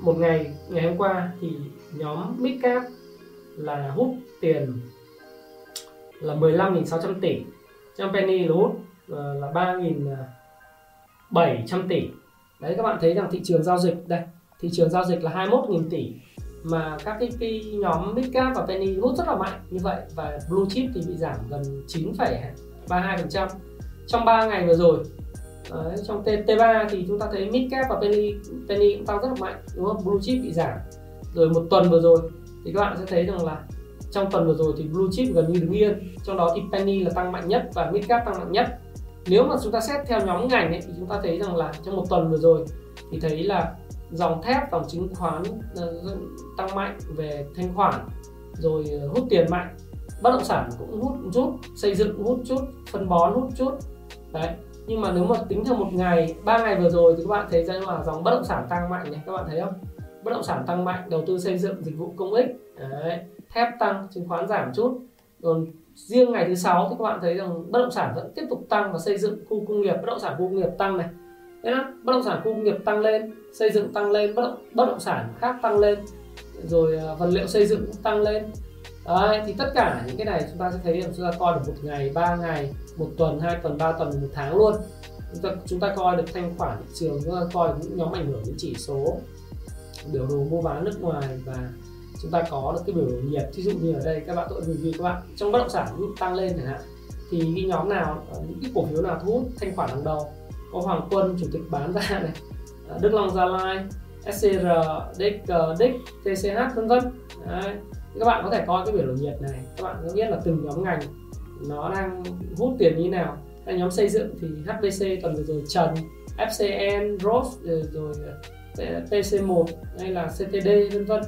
một ngày ngày hôm qua thì nhóm midcap là hút tiền là 15.600 tỷ. Trong penny là hút ờ, là 3.700 à, tỷ. Đấy, các bạn thấy rằng thị trường giao dịch đây thị trường giao dịch là 21.000 tỷ. Mà các cái, cái nhóm midcap và penny hút rất là mạnh như vậy và blue chip thì bị giảm gần 9,32% trong 3 ngày vừa rồi. Đấy, trong T, T3 thì chúng ta thấy midcap và penny penny cũng tăng rất là mạnh đúng không? Blue chip bị giảm. Rồi một tuần vừa rồi thì các bạn sẽ thấy rằng là trong tuần vừa rồi thì blue chip gần như đứng yên trong đó thì penny là tăng mạnh nhất và midcap tăng mạnh nhất. Nếu mà chúng ta xét theo nhóm ngành ấy, thì chúng ta thấy rằng là trong một tuần vừa rồi thì thấy là dòng thép dòng chứng khoán ờ, tăng mạnh về thanh khoản, rồi ờ, hút tiền mạnh. Bất động sản cũng hút chút, xây dựng hút chút, phân bón hút chút. Đấy, nhưng mà nếu mà tính theo một ngày, ba ngày vừa rồi thì các bạn thấy rằng là dòng bất động sản tăng mạnh này, các bạn thấy không? Bất động sản tăng mạnh, đầu tư xây dựng, dịch vụ công ích. Đấy. thép tăng, chứng khoán giảm chút. Còn riêng ngày thứ sáu thì các bạn thấy rằng bất động sản vẫn tiếp tục tăng và xây dựng khu công nghiệp, bất động sản khu công nghiệp tăng này. Thế bất động sản khu công nghiệp tăng lên xây dựng tăng lên bất động, bất động sản khác tăng lên rồi à, vật liệu xây dựng cũng tăng lên Đấy, thì tất cả những cái này chúng ta sẽ thấy là chúng ta coi được một ngày, ba ngày, một tuần, hai tuần, ba tuần, một tháng luôn. Chúng ta chúng ta coi được thanh khoản thị trường, chúng ta coi được những nhóm ảnh hưởng đến chỉ số biểu đồ mua bán nước ngoài và chúng ta có được cái biểu đồ nhiệt. Ví dụ như ở đây các bạn tôi review các bạn trong bất động sản tăng lên chẳng hạn thì cái nhóm nào, những cái cổ phiếu nào thu hút thanh khoản hàng đầu có Hoàng Quân chủ tịch bán ra này. Ờ, Đức Long Gia Lai SCR, DIC, Dick, TCH vân vân. Các bạn có thể coi cái biểu đồ nhiệt này. Các bạn có biết là từng nhóm ngành nó đang hút tiền như nào. Các nhóm xây dựng thì HVC tuần vừa rồi Trần FCN, Rose rồi, rồi ờ, TC1 hay là CTD vân vân.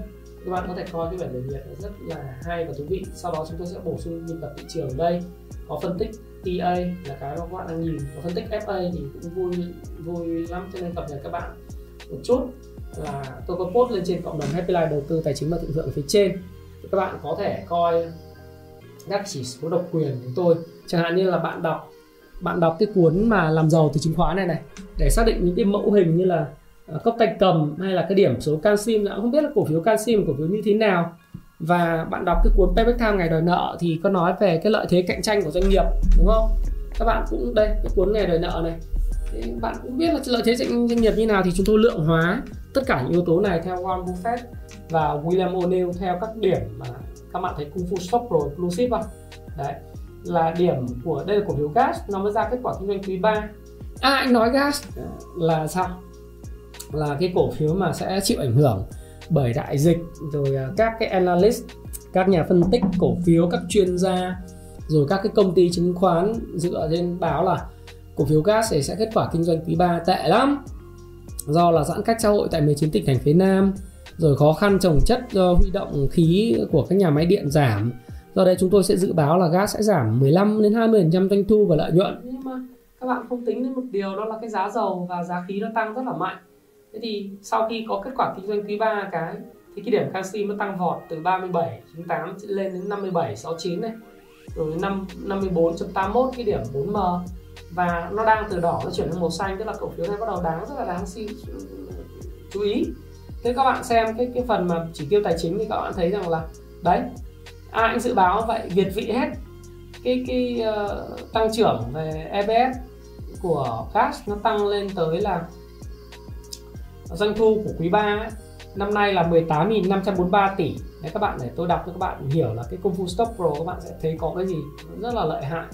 Các bạn có thể coi cái bản đồ nhiệt rất là hay và thú vị. Sau đó chúng tôi sẽ bổ sung nhịp tập thị trường ở đây có phân tích TA là cái mà các bạn đang nhìn. Có phân tích FA thì cũng vui vui lắm. Cho nên cập nhật các bạn một chút là tôi có post lên trên cộng đồng Happy Life đầu tư tài chính và thịnh vượng phía trên. Các bạn có thể coi các chỉ số độc quyền của tôi. Chẳng hạn như là bạn đọc bạn đọc cái cuốn mà làm giàu từ chứng khoán này này để xác định những cái mẫu hình như là uh, cốc tay cầm hay là cái điểm số canxi nữa không biết là cổ phiếu canxi cổ phiếu như thế nào và bạn đọc cái cuốn Payback Time ngày đòi nợ thì có nói về cái lợi thế cạnh tranh của doanh nghiệp đúng không? Các bạn cũng đây cái cuốn ngày đòi nợ này. Thì bạn cũng biết là lợi thế doanh, doanh nghiệp như nào thì chúng tôi lượng hóa tất cả những yếu tố này theo Warren Buffett và William O'Neill theo các điểm mà các bạn thấy Kung Fu Stock Pro Blue Chip không à. đấy là điểm của đây là cổ phiếu gas nó mới ra kết quả kinh doanh quý 3 à anh nói gas là sao? Là cái cổ phiếu mà sẽ chịu ảnh hưởng bởi đại dịch, rồi à, các cái analyst, các nhà phân tích, cổ phiếu, các chuyên gia, rồi các cái công ty chứng khoán dựa trên báo là cổ phiếu gas sẽ kết quả kinh doanh quý 3 tệ lắm. Do là giãn cách xã hội tại 19 tỉnh thành phía Nam, rồi khó khăn trồng chất do huy động khí của các nhà máy điện giảm. Do đây chúng tôi sẽ dự báo là gas sẽ giảm 15 đến 20% doanh thu và lợi nhuận. Nhưng mà các bạn không tính đến một điều, đó là cái giá dầu và giá khí nó tăng rất là mạnh thế thì sau khi có kết quả kinh doanh quý 3 cái thì cái điểm canxi nó tăng vọt từ 37 98 lên đến 57 69 này rồi 5 54.81 cái điểm 4M và nó đang từ đỏ nó chuyển sang màu xanh tức là cổ phiếu này bắt đầu đáng rất là đáng xin chú ý. Thế các bạn xem cái cái phần mà chỉ tiêu tài chính thì các bạn thấy rằng là đấy ai cũng dự báo vậy việt vị hết. Cái cái uh, tăng trưởng về EPS của cash nó tăng lên tới là doanh thu của quý 3 ấy, năm nay là 18.543 tỷ. Đấy các bạn để tôi đọc cho các bạn hiểu là cái công phu stop pro các bạn sẽ thấy có cái gì rất là lợi hại.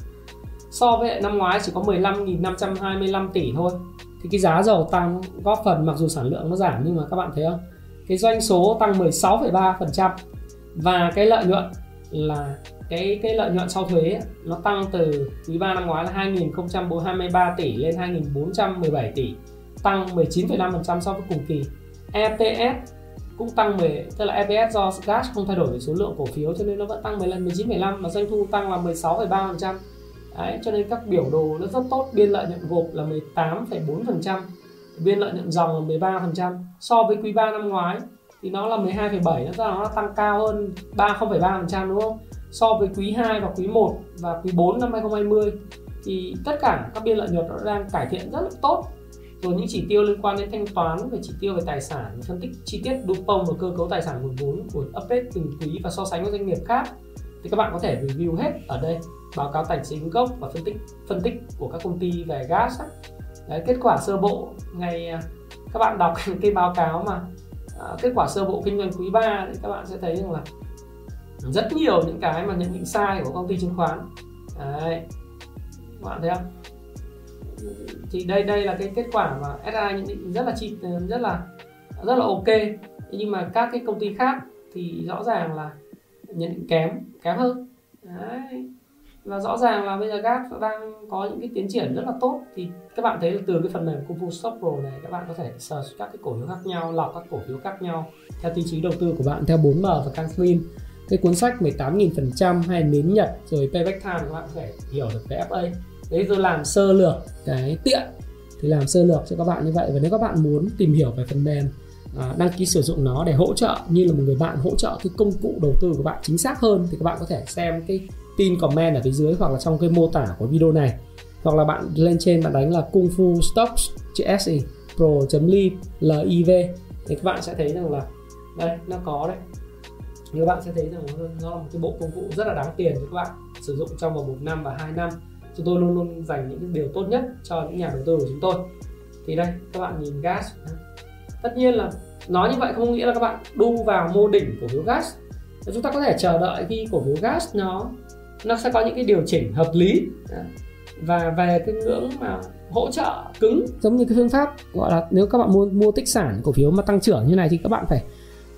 So với năm ngoái chỉ có 15.525 tỷ thôi. Thì cái giá dầu tăng góp phần mặc dù sản lượng nó giảm nhưng mà các bạn thấy không? Cái doanh số tăng 16,3% và cái lợi nhuận là cái cái lợi nhuận sau thuế ấy, nó tăng từ quý 3 năm ngoái là 2.023 tỷ lên 2.417 tỷ tăng 19,5% so với cùng kỳ. EPS cũng tăng 10 tức là EPS do cash không thay đổi về số lượng cổ phiếu cho nên nó vẫn tăng 10 lần 19,5 mà doanh thu tăng là 16,3% Đấy, cho nên các biểu đồ nó rất tốt biên lợi nhuận gộp là 18,4% biên lợi nhuận dòng là 13% so với quý 3 năm ngoái thì nó là 12,7 nó nó tăng cao hơn 30,3% đúng không? So với quý 2 và quý 1 và quý 4 năm 2020 thì tất cả các biên lợi nhuận nó đang cải thiện rất là tốt rồi những chỉ tiêu liên quan đến thanh toán về chỉ tiêu về tài sản phân tích chi tiết Dupont và cơ cấu tài sản nguồn vốn của update từng quý và so sánh với doanh nghiệp khác thì các bạn có thể review hết ở đây. Báo cáo tài chính gốc và phân tích phân tích của các công ty về gas Đấy, kết quả sơ bộ ngày à, các bạn đọc cái báo cáo mà à, kết quả sơ bộ kinh doanh quý 3 thì các bạn sẽ thấy rằng là rất nhiều những cái mà nhận định sai của công ty chứng khoán. Đấy. các bạn thấy không? Thì đây đây là cái kết quả mà SI nhận định rất là chi, rất là rất là ok. Nhưng mà các cái công ty khác thì rõ ràng là nhận định kém kém hơn. Đấy. và rõ ràng là bây giờ GAT đang có những cái tiến triển rất là tốt. Thì các bạn thấy là từ cái phần mềm Kung Fu Stock Pro này, các bạn có thể search các cái cổ phiếu khác nhau, lọc các cổ phiếu khác nhau theo tiêu chí đầu tư của bạn, theo 4M và Canclin cái cuốn sách 18.000% hay nến Nhật, rồi Payback Time, các bạn có thể hiểu được cái FA đấy tôi làm sơ lược cái tiện thì làm sơ lược cho các bạn như vậy. Và nếu các bạn muốn tìm hiểu về phần mềm à, đăng ký sử dụng nó để hỗ trợ như là một người bạn hỗ trợ cái công cụ đầu tư của bạn chính xác hơn thì các bạn có thể xem cái tin comment ở phía dưới hoặc là trong cái mô tả của video này. Hoặc là bạn lên trên bạn đánh là kung fu stocks chữ se pro.liv liv thì các bạn sẽ thấy rằng là đây nó có đấy. Thì các bạn sẽ thấy rằng nó là một cái bộ công cụ rất là đáng tiền cho các bạn sử dụng trong vòng một năm và hai năm chúng tôi luôn luôn dành những điều tốt nhất cho những nhà đầu tư của chúng tôi. Thì đây, các bạn nhìn gas tất nhiên là nói như vậy không nghĩa là các bạn đu vào mô đỉnh cổ phiếu gas. Chúng ta có thể chờ đợi khi cổ phiếu gas nó nó sẽ có những cái điều chỉnh hợp lý và về cái ngưỡng mà hỗ trợ cứng. Giống như cái phương pháp gọi là nếu các bạn mua mua tích sản cổ phiếu mà tăng trưởng như này thì các bạn phải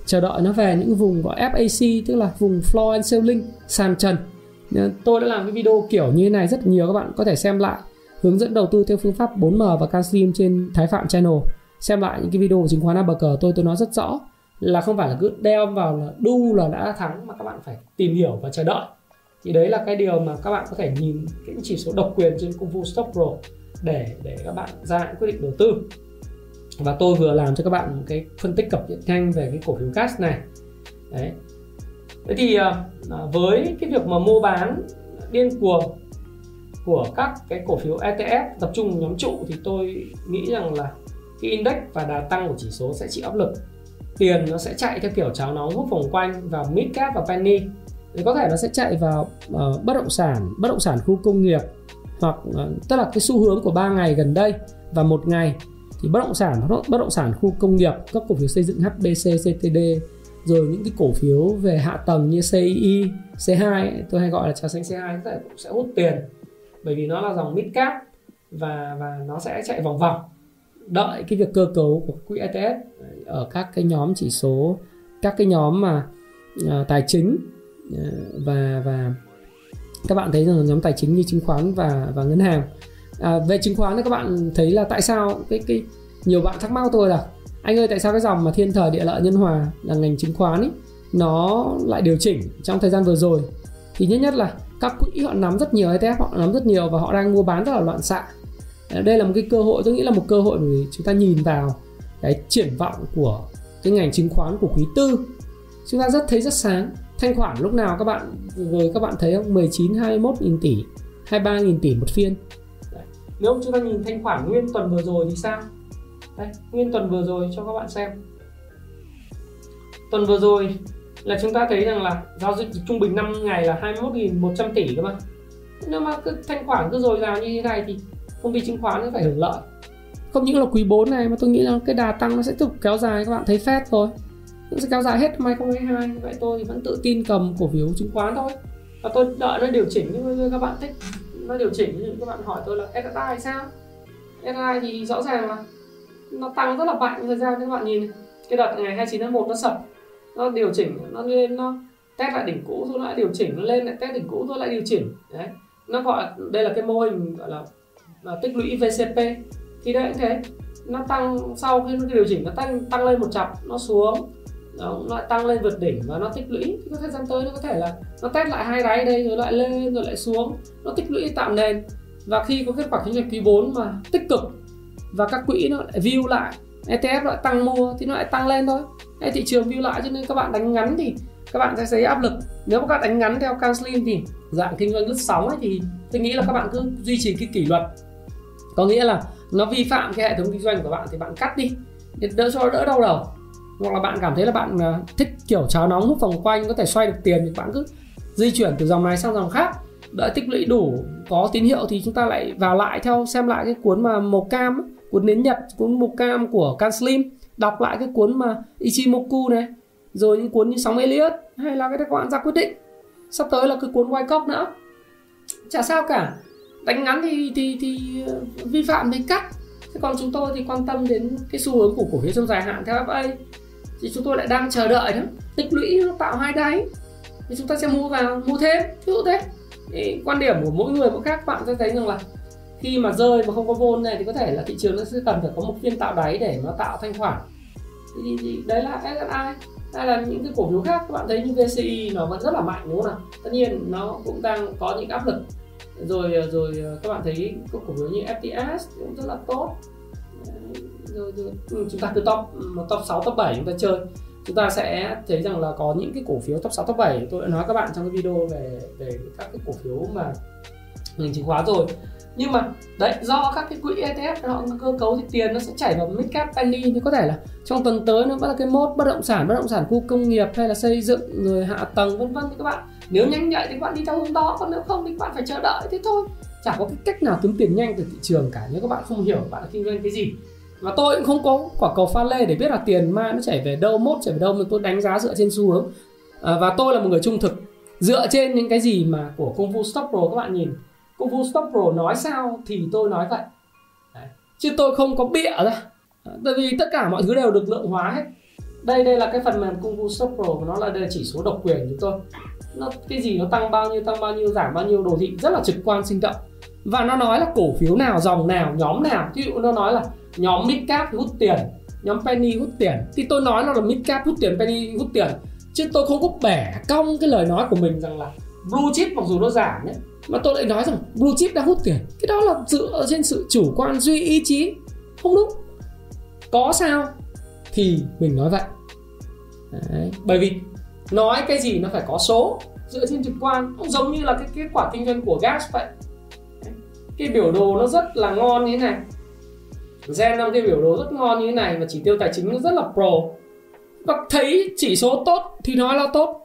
chờ đợi nó về những vùng gọi FAC tức là vùng floor and ceiling, sàn trần tôi đã làm cái video kiểu như thế này rất nhiều, các bạn có thể xem lại. Hướng dẫn đầu tư theo phương pháp 4M và Canxim trên Thái Phạm Channel. Xem lại những cái video của chứng khoán ABC tôi tôi nói rất rõ là không phải là cứ đeo vào là đu là đã thắng mà các bạn phải tìm hiểu và chờ đợi. Thì đấy là cái điều mà các bạn có thể nhìn cái chỉ số độc quyền trên công phu Stock Pro để để các bạn ra quyết định đầu tư. Và tôi vừa làm cho các bạn một cái phân tích cập nhật nhanh về cái cổ phiếu gas này. Đấy thế thì à, à, với cái việc mà mua bán điên cuồng của các cái cổ phiếu ETF tập trung nhóm trụ thì tôi nghĩ rằng là cái index và đà tăng của chỉ số sẽ chịu áp lực. Tiền nó sẽ chạy theo kiểu cháo nóng hút vòng quanh vào mid cap và penny. Thì có thể nó sẽ chạy vào uh, bất động sản bất động sản khu công nghiệp hoặc uh, tức là cái xu hướng của 3 ngày gần đây và một ngày thì bất động sản bất động sản khu công nghiệp các cổ phiếu xây dựng HBC CTD rồi những cái cổ phiếu về hạ tầng như CII C2 tôi hay gọi là trà xanh C2 cũng sẽ hút tiền. Bởi vì nó là dòng mid cap và và nó sẽ chạy vòng vòng. Đợi cái việc cơ cấu của quỹ ETF ở các cái nhóm chỉ số các cái nhóm mà uh, tài chính uh, và và các bạn thấy rằng nhóm tài chính như chứng khoán và và ngân hàng. À, về chứng khoán thì các bạn thấy là tại sao cái cái nhiều bạn thắc mắc tôi là anh ơi, tại sao cái dòng mà thiên thời địa lợi nhân hòa là ngành chứng khoán ấy nó lại điều chỉnh trong thời gian vừa rồi? Thì nhất nhất là các quỹ họ nắm rất nhiều ETF họ nắm rất nhiều và họ đang mua bán rất là loạn xạ. Đây là một cái cơ hội, tôi nghĩ là một cơ hội để chúng ta nhìn vào cái triển vọng của cái ngành chứng khoán của quý tư. Chúng ta rất thấy rất sáng. Thanh khoản lúc nào các bạn, rồi các bạn thấy không? 19 21 nghìn tỷ 23 nghìn tỷ một phiên. Nếu chúng ta nhìn thanh khoản nguyên tuần vừa rồi thì sao? Đây, nguyên tuần vừa rồi cho các bạn xem. Tuần vừa rồi là chúng ta thấy rằng là giao dịch trung bình 5 ngày là 21.100 tỷ cơ mà. Nếu mà cứ thanh khoản cứ dồi dào như thế này thì công ty chứng khoán nó phải hưởng lợi. Không những là quý 4 này mà tôi nghĩ là cái đà tăng nó sẽ tiếp tục kéo dài các bạn thấy phép thôi. Nó sẽ kéo dài hết năm 2022 vậy tôi thì vẫn tự tin cầm cổ phiếu chứng khoán thôi. Và tôi đợi nó điều chỉnh như các bạn thích. Nó điều chỉnh như các bạn hỏi tôi là SSI sao? SSI thì rõ ràng là nó tăng rất là mạnh thời gian các bạn nhìn cái đợt ngày 29 tháng 1 nó sập nó điều chỉnh nó lên nó test lại đỉnh cũ rồi lại điều chỉnh nó lên lại test đỉnh cũ rồi lại điều chỉnh. Đấy nó gọi đây là cái mô hình gọi là, là tích lũy VCP thì đấy cũng thế nó tăng sau khi nó điều chỉnh nó tăng tăng lên một chập nó xuống nó lại tăng lên vượt đỉnh và nó tích lũy. Thì có thời gian tới nó có thể là nó test lại hai đáy đây rồi lại lên rồi lại xuống nó tích lũy tạm nền. Và khi có kết quả kinh doanh quý 4 mà tích cực và các quỹ nó lại view lại. ETF lại tăng mua, thì nó lại tăng lên thôi. Hay thị trường view lại cho nên các bạn đánh ngắn thì các bạn sẽ thấy áp lực. Nếu mà các bạn đánh ngắn theo can slim thì dạng kinh doanh lướt sóng ấy thì tôi nghĩ là các bạn cứ duy trì cái kỷ luật. Có nghĩa là nó vi phạm cái hệ thống kinh doanh của bạn thì bạn cắt đi. Để đỡ cho đỡ đau đầu. Hoặc là bạn cảm thấy là bạn à, thích kiểu cháo nóng hút vòng quanh, có thể xoay được tiền thì bạn cứ di chuyển từ dòng này sang dòng khác. Đợi tích lũy đủ, có tín hiệu thì chúng ta lại vào lại theo, xem lại cái cuốn mà màu cam cuốn nến nhật, cuốn màu cam của can slim. Đọc lại cái cuốn mà Ichimoku này, rồi những cuốn như sóng Elliot hay là cái các bạn ra quyết định. Sắp tới là cái cuốn Wyckoff nữa. Chả sao cả. Đánh ngắn thì thì thì ờ, vi phạm thì cắt. Thế còn chúng tôi thì quan tâm đến cái xu hướng của cổ phiếu trong dài hạn theo FA thì chúng tôi lại đang chờ đợi đó. Tích lũy nó tạo hai đáy. Thì chúng ta sẽ mua vào, mua thêm. Ví dụ thế. Thì quan điểm của mỗi người mỗi khác, bạn sẽ thấy rằng là khi mà rơi mà không có vôn này thì có thể là thị trường nó sẽ cần phải có một phiên tạo đáy để nó tạo thanh khoản. Thì, thì đấy là SSI hay là những cái cổ phiếu khác các bạn thấy như VCI nó vẫn rất là mạnh đúng không nào? Tất nhiên nó cũng đang có những áp lực. Rồi ờ, rồi ờ, các bạn thấy các cổ phiếu như FTS cũng rất là tốt. Rồi, rồi ừ, chúng ta cứ top top 6 top 7 chúng ta chơi. Chúng ta sẽ thấy rằng là có những cái cổ phiếu top 6 top 7 tôi đã nói các bạn trong cái video về về các cái cổ phiếu mà ngành chứng khoán rồi nhưng mà đấy do các cái quỹ ETF họ cơ cấu thì tiền nó sẽ chảy vào mid cap penny thì có thể là trong tuần tới nó vẫn là cái mốt bất động sản bất động sản khu công nghiệp hay là xây dựng rồi hạ tầng vân vân thì các bạn. Nếu nhanh nhạy thì các bạn đi theo hướng đó còn nếu không thì các bạn phải chờ đợi thế thôi. Chả có cái cách nào kiếm tiền nhanh từ thị trường cả nếu các bạn không hiểu bạn kinh doanh cái gì. Và tôi cũng không có quả cầu pha lê để biết là tiền mai nó chảy về đâu mốt chảy về đâu mà tôi đánh giá dựa trên xu hướng. À, và tôi là một người trung thực dựa trên những cái gì mà của công vụ stop pro các bạn nhìn công phu stop pro nói sao thì tôi nói vậy. Đấy. chứ tôi không có bịa ra. Tại vì tất cả mọi thứ đều được lượng hóa hết. Đây đây là cái phần mềm công phu stop pro của nó là đây chỉ số độc quyền của tôi. Nó, cái gì nó tăng bao nhiêu, tăng bao nhiêu, giảm bao nhiêu, đồ thị rất là trực quan, sinh động. Và nó nói là cổ phiếu nào, dòng nào, nhóm nào. Ví dụ nó nói là nhóm mid cap hút tiền, nhóm penny hút tiền. Thì tôi nói nó là mid cap hút tiền, penny hút tiền. Chứ tôi không có bẻ cong cái lời nói của mình rằng là blue chip mặc dù nó giảm nhé mà tôi lại nói rằng, blue chip đang hút tiền. Cái đó là dựa trên sự chủ quan, duy ý chí. Không đúng. Có sao? Thì mình nói vậy. Đấy. bởi vì nói cái gì nó phải có số. Dựa trên trực quan. Cũng giống như là cái kết quả kinh doanh của gas vậy. Cái biểu đồ nó rất là ngon như thế này. Gen năm cái biểu đồ rất ngon như thế này và chỉ tiêu tài chính nó rất là pro. Và thấy chỉ số tốt thì nói là tốt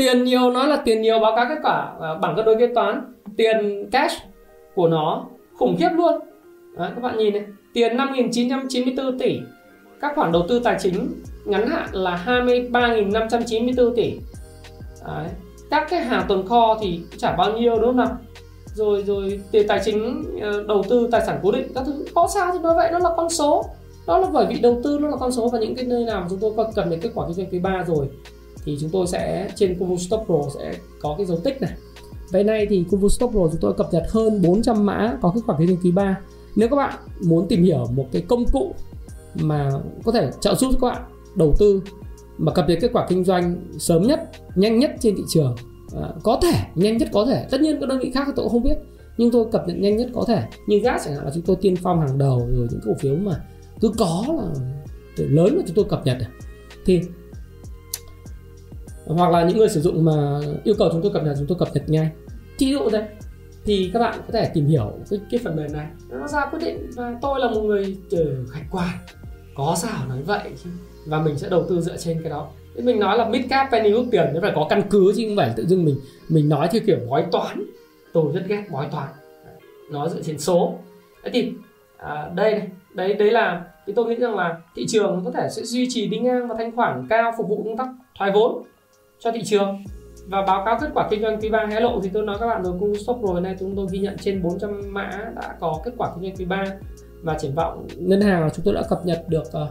tiền nhiều nó là tiền nhiều báo cáo kết quả à, bảng cân đối kế toán. Tiền cash của nó khủng khiếp luôn. Đấy, các bạn nhìn này tiền 5.994 tỷ. Các khoản đầu tư tài chính ngắn hạn là 23.594 tỷ. Đấy. các cái hàng tồn kho thì chả bao nhiêu đúng không nào? Rồi rồi tiền tài chính ờ, đầu tư tài sản cố định các thứ có sao thì nói vậy nó là con số. Đó là bởi vì đầu tư nó là con số và những cái nơi nào mà chúng tôi cần đến kết quả kinh doanh quý 3 rồi thì chúng tôi sẽ trên Kuvu Stop Pro sẽ có cái dấu tích này. Vậy nay thì Kuvu Stop Pro chúng tôi cập nhật hơn 400 mã có kết quả kinh doanh quý 3 nếu các bạn muốn tìm hiểu một cái công cụ mà có thể trợ giúp các bạn đầu tư mà cập nhật kết quả kinh doanh sớm nhất nhanh nhất trên thị trường à, có thể nhanh nhất có thể. Tất nhiên các đơn vị khác tôi cũng không biết nhưng tôi cập nhật nhanh nhất có thể. Như gas chẳng hạn là chúng tôi tiên phong hàng đầu rồi những cổ phiếu mà cứ có là lớn là chúng tôi cập nhật à. thì hoặc là những người sử dụng mà yêu cầu chúng tôi cập nhật chúng tôi cập nhật ngay. Ví dụ đây thì các bạn có thể tìm hiểu cái, cái phần mềm này. Nó ra quyết định và tôi là một người khách quan có sao nói vậy và mình sẽ đầu tư dựa trên cái đó. Thế mình nói là mid cap penny ước tiền nó phải có căn cứ chứ không phải tự dưng mình mình nói theo kiểu bói toán. Tôi rất ghét bói toán. Nói dựa trên số. Thế thì à, đây này đấy đấy là thì tôi nghĩ rằng là thị trường có thể sẽ duy trì đi ngang và thanh khoản cao phục vụ công tác thoái vốn cho thị trường. Và báo cáo kết quả kinh doanh quý 3 hé lộ thì tôi nói các bạn rồi cung stock rồi nay chúng tôi ghi nhận trên 400 mã đã có kết quả kinh doanh quý 3 và triển vọng ngân hàng chúng tôi đã cập nhật được ờ,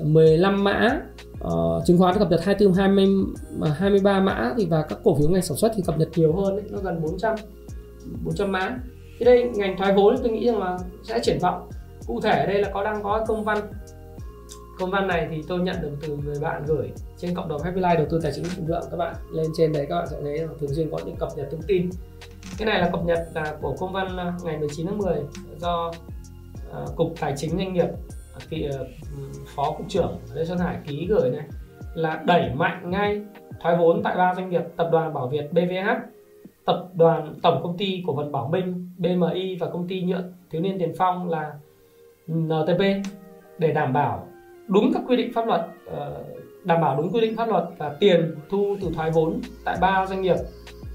15 mã uh, chứng khoán cập nhật 24 20 23 mã thì và các cổ phiếu ngành sản xuất thì cập nhật nhiều hơn ấy, nó gần 400 400 mã. Thì đây ngành thoái vốn tôi nghĩ rằng là sẽ triển vọng. Cụ thể đây là có đang có công văn công văn này thì tôi nhận được từ người bạn gửi trên cộng đồng Happy Life đầu tư tài chính thịnh vượng các bạn lên trên đấy các bạn sẽ thấy thường xuyên có những cập nhật thông tin. Cái này là cập nhật là của công văn à, ngày 19 tháng 10 do uh, cục tài chính doanh nghiệp à, vị uh, phó cục trưởng Lê Xuân Hải ký gửi này là đẩy mạnh ngay thoái vốn tại ba doanh nghiệp tập đoàn Bảo Việt BVH tập đoàn tổng công ty cổ phần Bảo Minh BMI và công ty nhựa thiếu niên Tiền Phong là NTP để đảm bảo đúng các quy định pháp luật ờ, đảm bảo đúng quy định pháp luật và tiền thu từ thoái vốn tại ba doanh nghiệp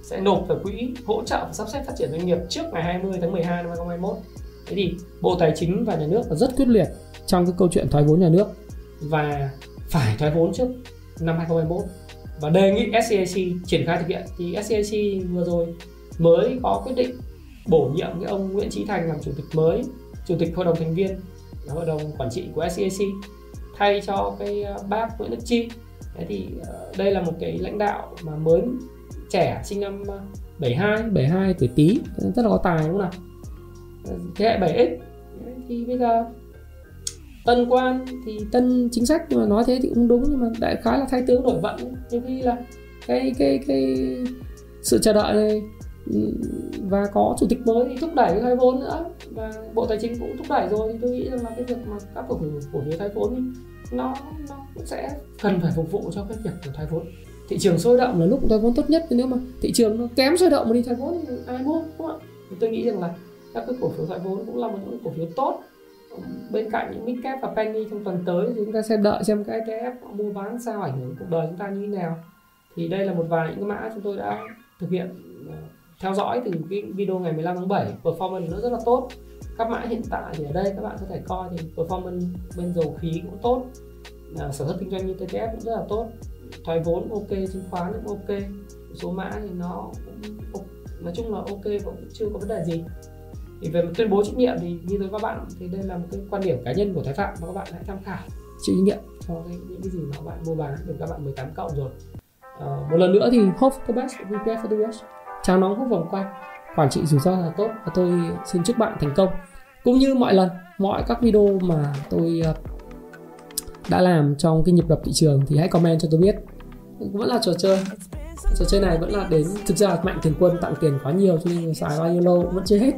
sẽ nộp về quỹ hỗ trợ và sắp xếp phát triển doanh nghiệp trước ngày 20 tháng 12 năm 2021. Thế thì Bộ Tài chính và Nhà nước là rất quyết liệt trong cái câu chuyện thoái vốn nhà nước và phải thoái vốn trước năm 2021 và đề nghị SCAC triển khai thực hiện thì SCAC vừa rồi mới có quyết định bổ nhiệm cái ông Nguyễn Trí Thành làm chủ tịch mới, chủ tịch hội đồng thành viên hội đồng quản trị của SCAC thay cho cái ờ, bác Nguyễn Đức Chi. Thế thì ờ, đây là một cái lãnh đạo mà mới trẻ, sinh năm ờ, 72 72 tuổi tí rất là có tài đúng không nào? Thế hệ 7X thì bây giờ tân quan thì tân chính sách, nhưng mà nói thế thì cũng đúng, nhưng mà đại khái là thay tướng đổi vận. Nhiều khi là cái cái cái sự chờ đợi này và có chủ tịch mới thì thúc đẩy thoái vốn nữa. Và bộ tài chính cũng thúc đẩy rồi. Thì tôi nghĩ rằng là cái việc mà các cổ phiếu cổ phiếu thoái vốn nó nó cũng sẽ cần phải phục vụ cho cái việc thoái vốn. Thị trường sôi động là lúc thoái vốn tốt nhất. Nếu mà thị trường nó kém sôi động mà đi thoái vốn thì ai mua, đúng không ạ? Thì tôi nghĩ rằng là các cái cổ phiếu thoái vốn cũng là một những cổ phiếu tốt. Bên cạnh những mid cap và penny trong tuần tới, thì chúng ta sẽ đợi xem cái ETF mua bán sao ảnh hưởng cuộc đời chúng ta như thế nào. Thì đây là một vài những cái mã chúng tôi đã thực hiện à, theo dõi từ cái video ngày 15 tháng 7 performance nó rất là tốt. Các mã hiện tại thì ở đây các bạn có thể coi thì performance bên dầu khí cũng tốt. À, sản xuất kinh doanh như TTF cũng rất là tốt. Thoái vốn ok chứng khoán cũng ok. Số mã thì nó cũng nói chung là ok và cũng chưa có vấn đề gì. Thì về một tuyên bố trách nhiệm thì như tôi các bạn thì đây là một cái quan điểm cá nhân của thái phạm và các bạn hãy tham khảo. Chịu trách nhiệm cho cái, những cái gì mà các bạn mua bán được các bạn 18 cộng rồi. À, một lần nữa thì hope the best prepare for the best chào nóng hút vòng quanh, quản trị rủi ro là tốt và tôi xin chúc bạn thành công. Cũng như mọi lần, mọi các video mà tôi ờ, đã làm trong cái nhịp đập thị trường thì hãy comment cho tôi biết. Vẫn là trò chơi. Trò chơi này vẫn là đến, thực ra mạnh thường quân tặng tiền quá nhiều cho nên xài bao nhiêu lâu vẫn chưa hết.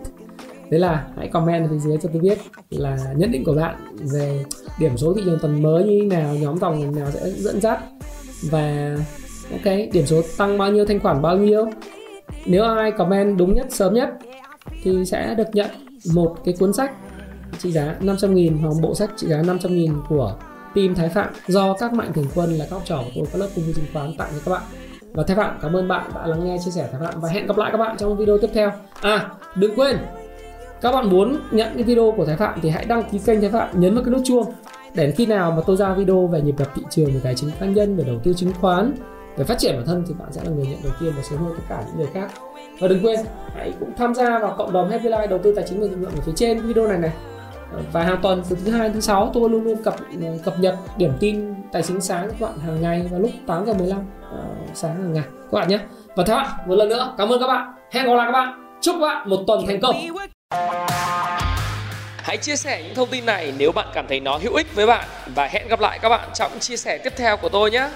Đấy là hãy comment ở phía dưới cho tôi biết là nhận định của bạn về điểm số thị trường tuần mới như thế nào, nhóm dòng nào sẽ dẫn dắt. Và, ok, điểm số tăng bao nhiêu, thanh khoản bao nhiêu nếu ai comment đúng nhất, sớm nhất, thì sẽ được nhận một cái cuốn sách trị giá 500 nghìn hoặc bộ sách trị giá 500 nghìn của team Thái Phạm do các mạnh thường quân là các học trò của tôi, các lớp cung chứng khoán tặng cho các bạn. Và Thái Phạm, cảm ơn bạn đã lắng nghe chia sẻ Thái Phạm và hẹn gặp lại các bạn trong video tiếp theo. À đừng quên, các bạn muốn nhận cái video của Thái Phạm thì hãy đăng ký kênh Thái Phạm, nhấn vào cái nút chuông để khi nào mà tôi ra video về nhịp đập thị trường, về tài chính cá nhân, về đầu tư chứng khoán để phát triển bản thân thì bạn sẽ là người nhận đầu tiên và sớm hơn tất cả những người khác. Và đừng quên hãy cũng tham gia vào cộng đồng Happy Life đầu tư tài chính và thịnh vượng ở phía trên video này này. Ờ, và hàng tuần từ thứ hai thứ sáu tôi luôn luôn cập ờ, cập nhật điểm tin tài chính sáng các bạn hàng ngày vào lúc 8 giờ 15 uh, ờ, sáng hàng ngày. Các bạn nhé. Và theo bạn một lần nữa cảm ơn các bạn. Hẹn gặp lại các bạn. Chúc các bạn một tuần thành công. Hãy chia sẻ những thông tin này nếu bạn cảm thấy nó hữu ích với bạn. Và hẹn gặp lại các bạn trong chia sẻ tiếp theo của tôi nhé.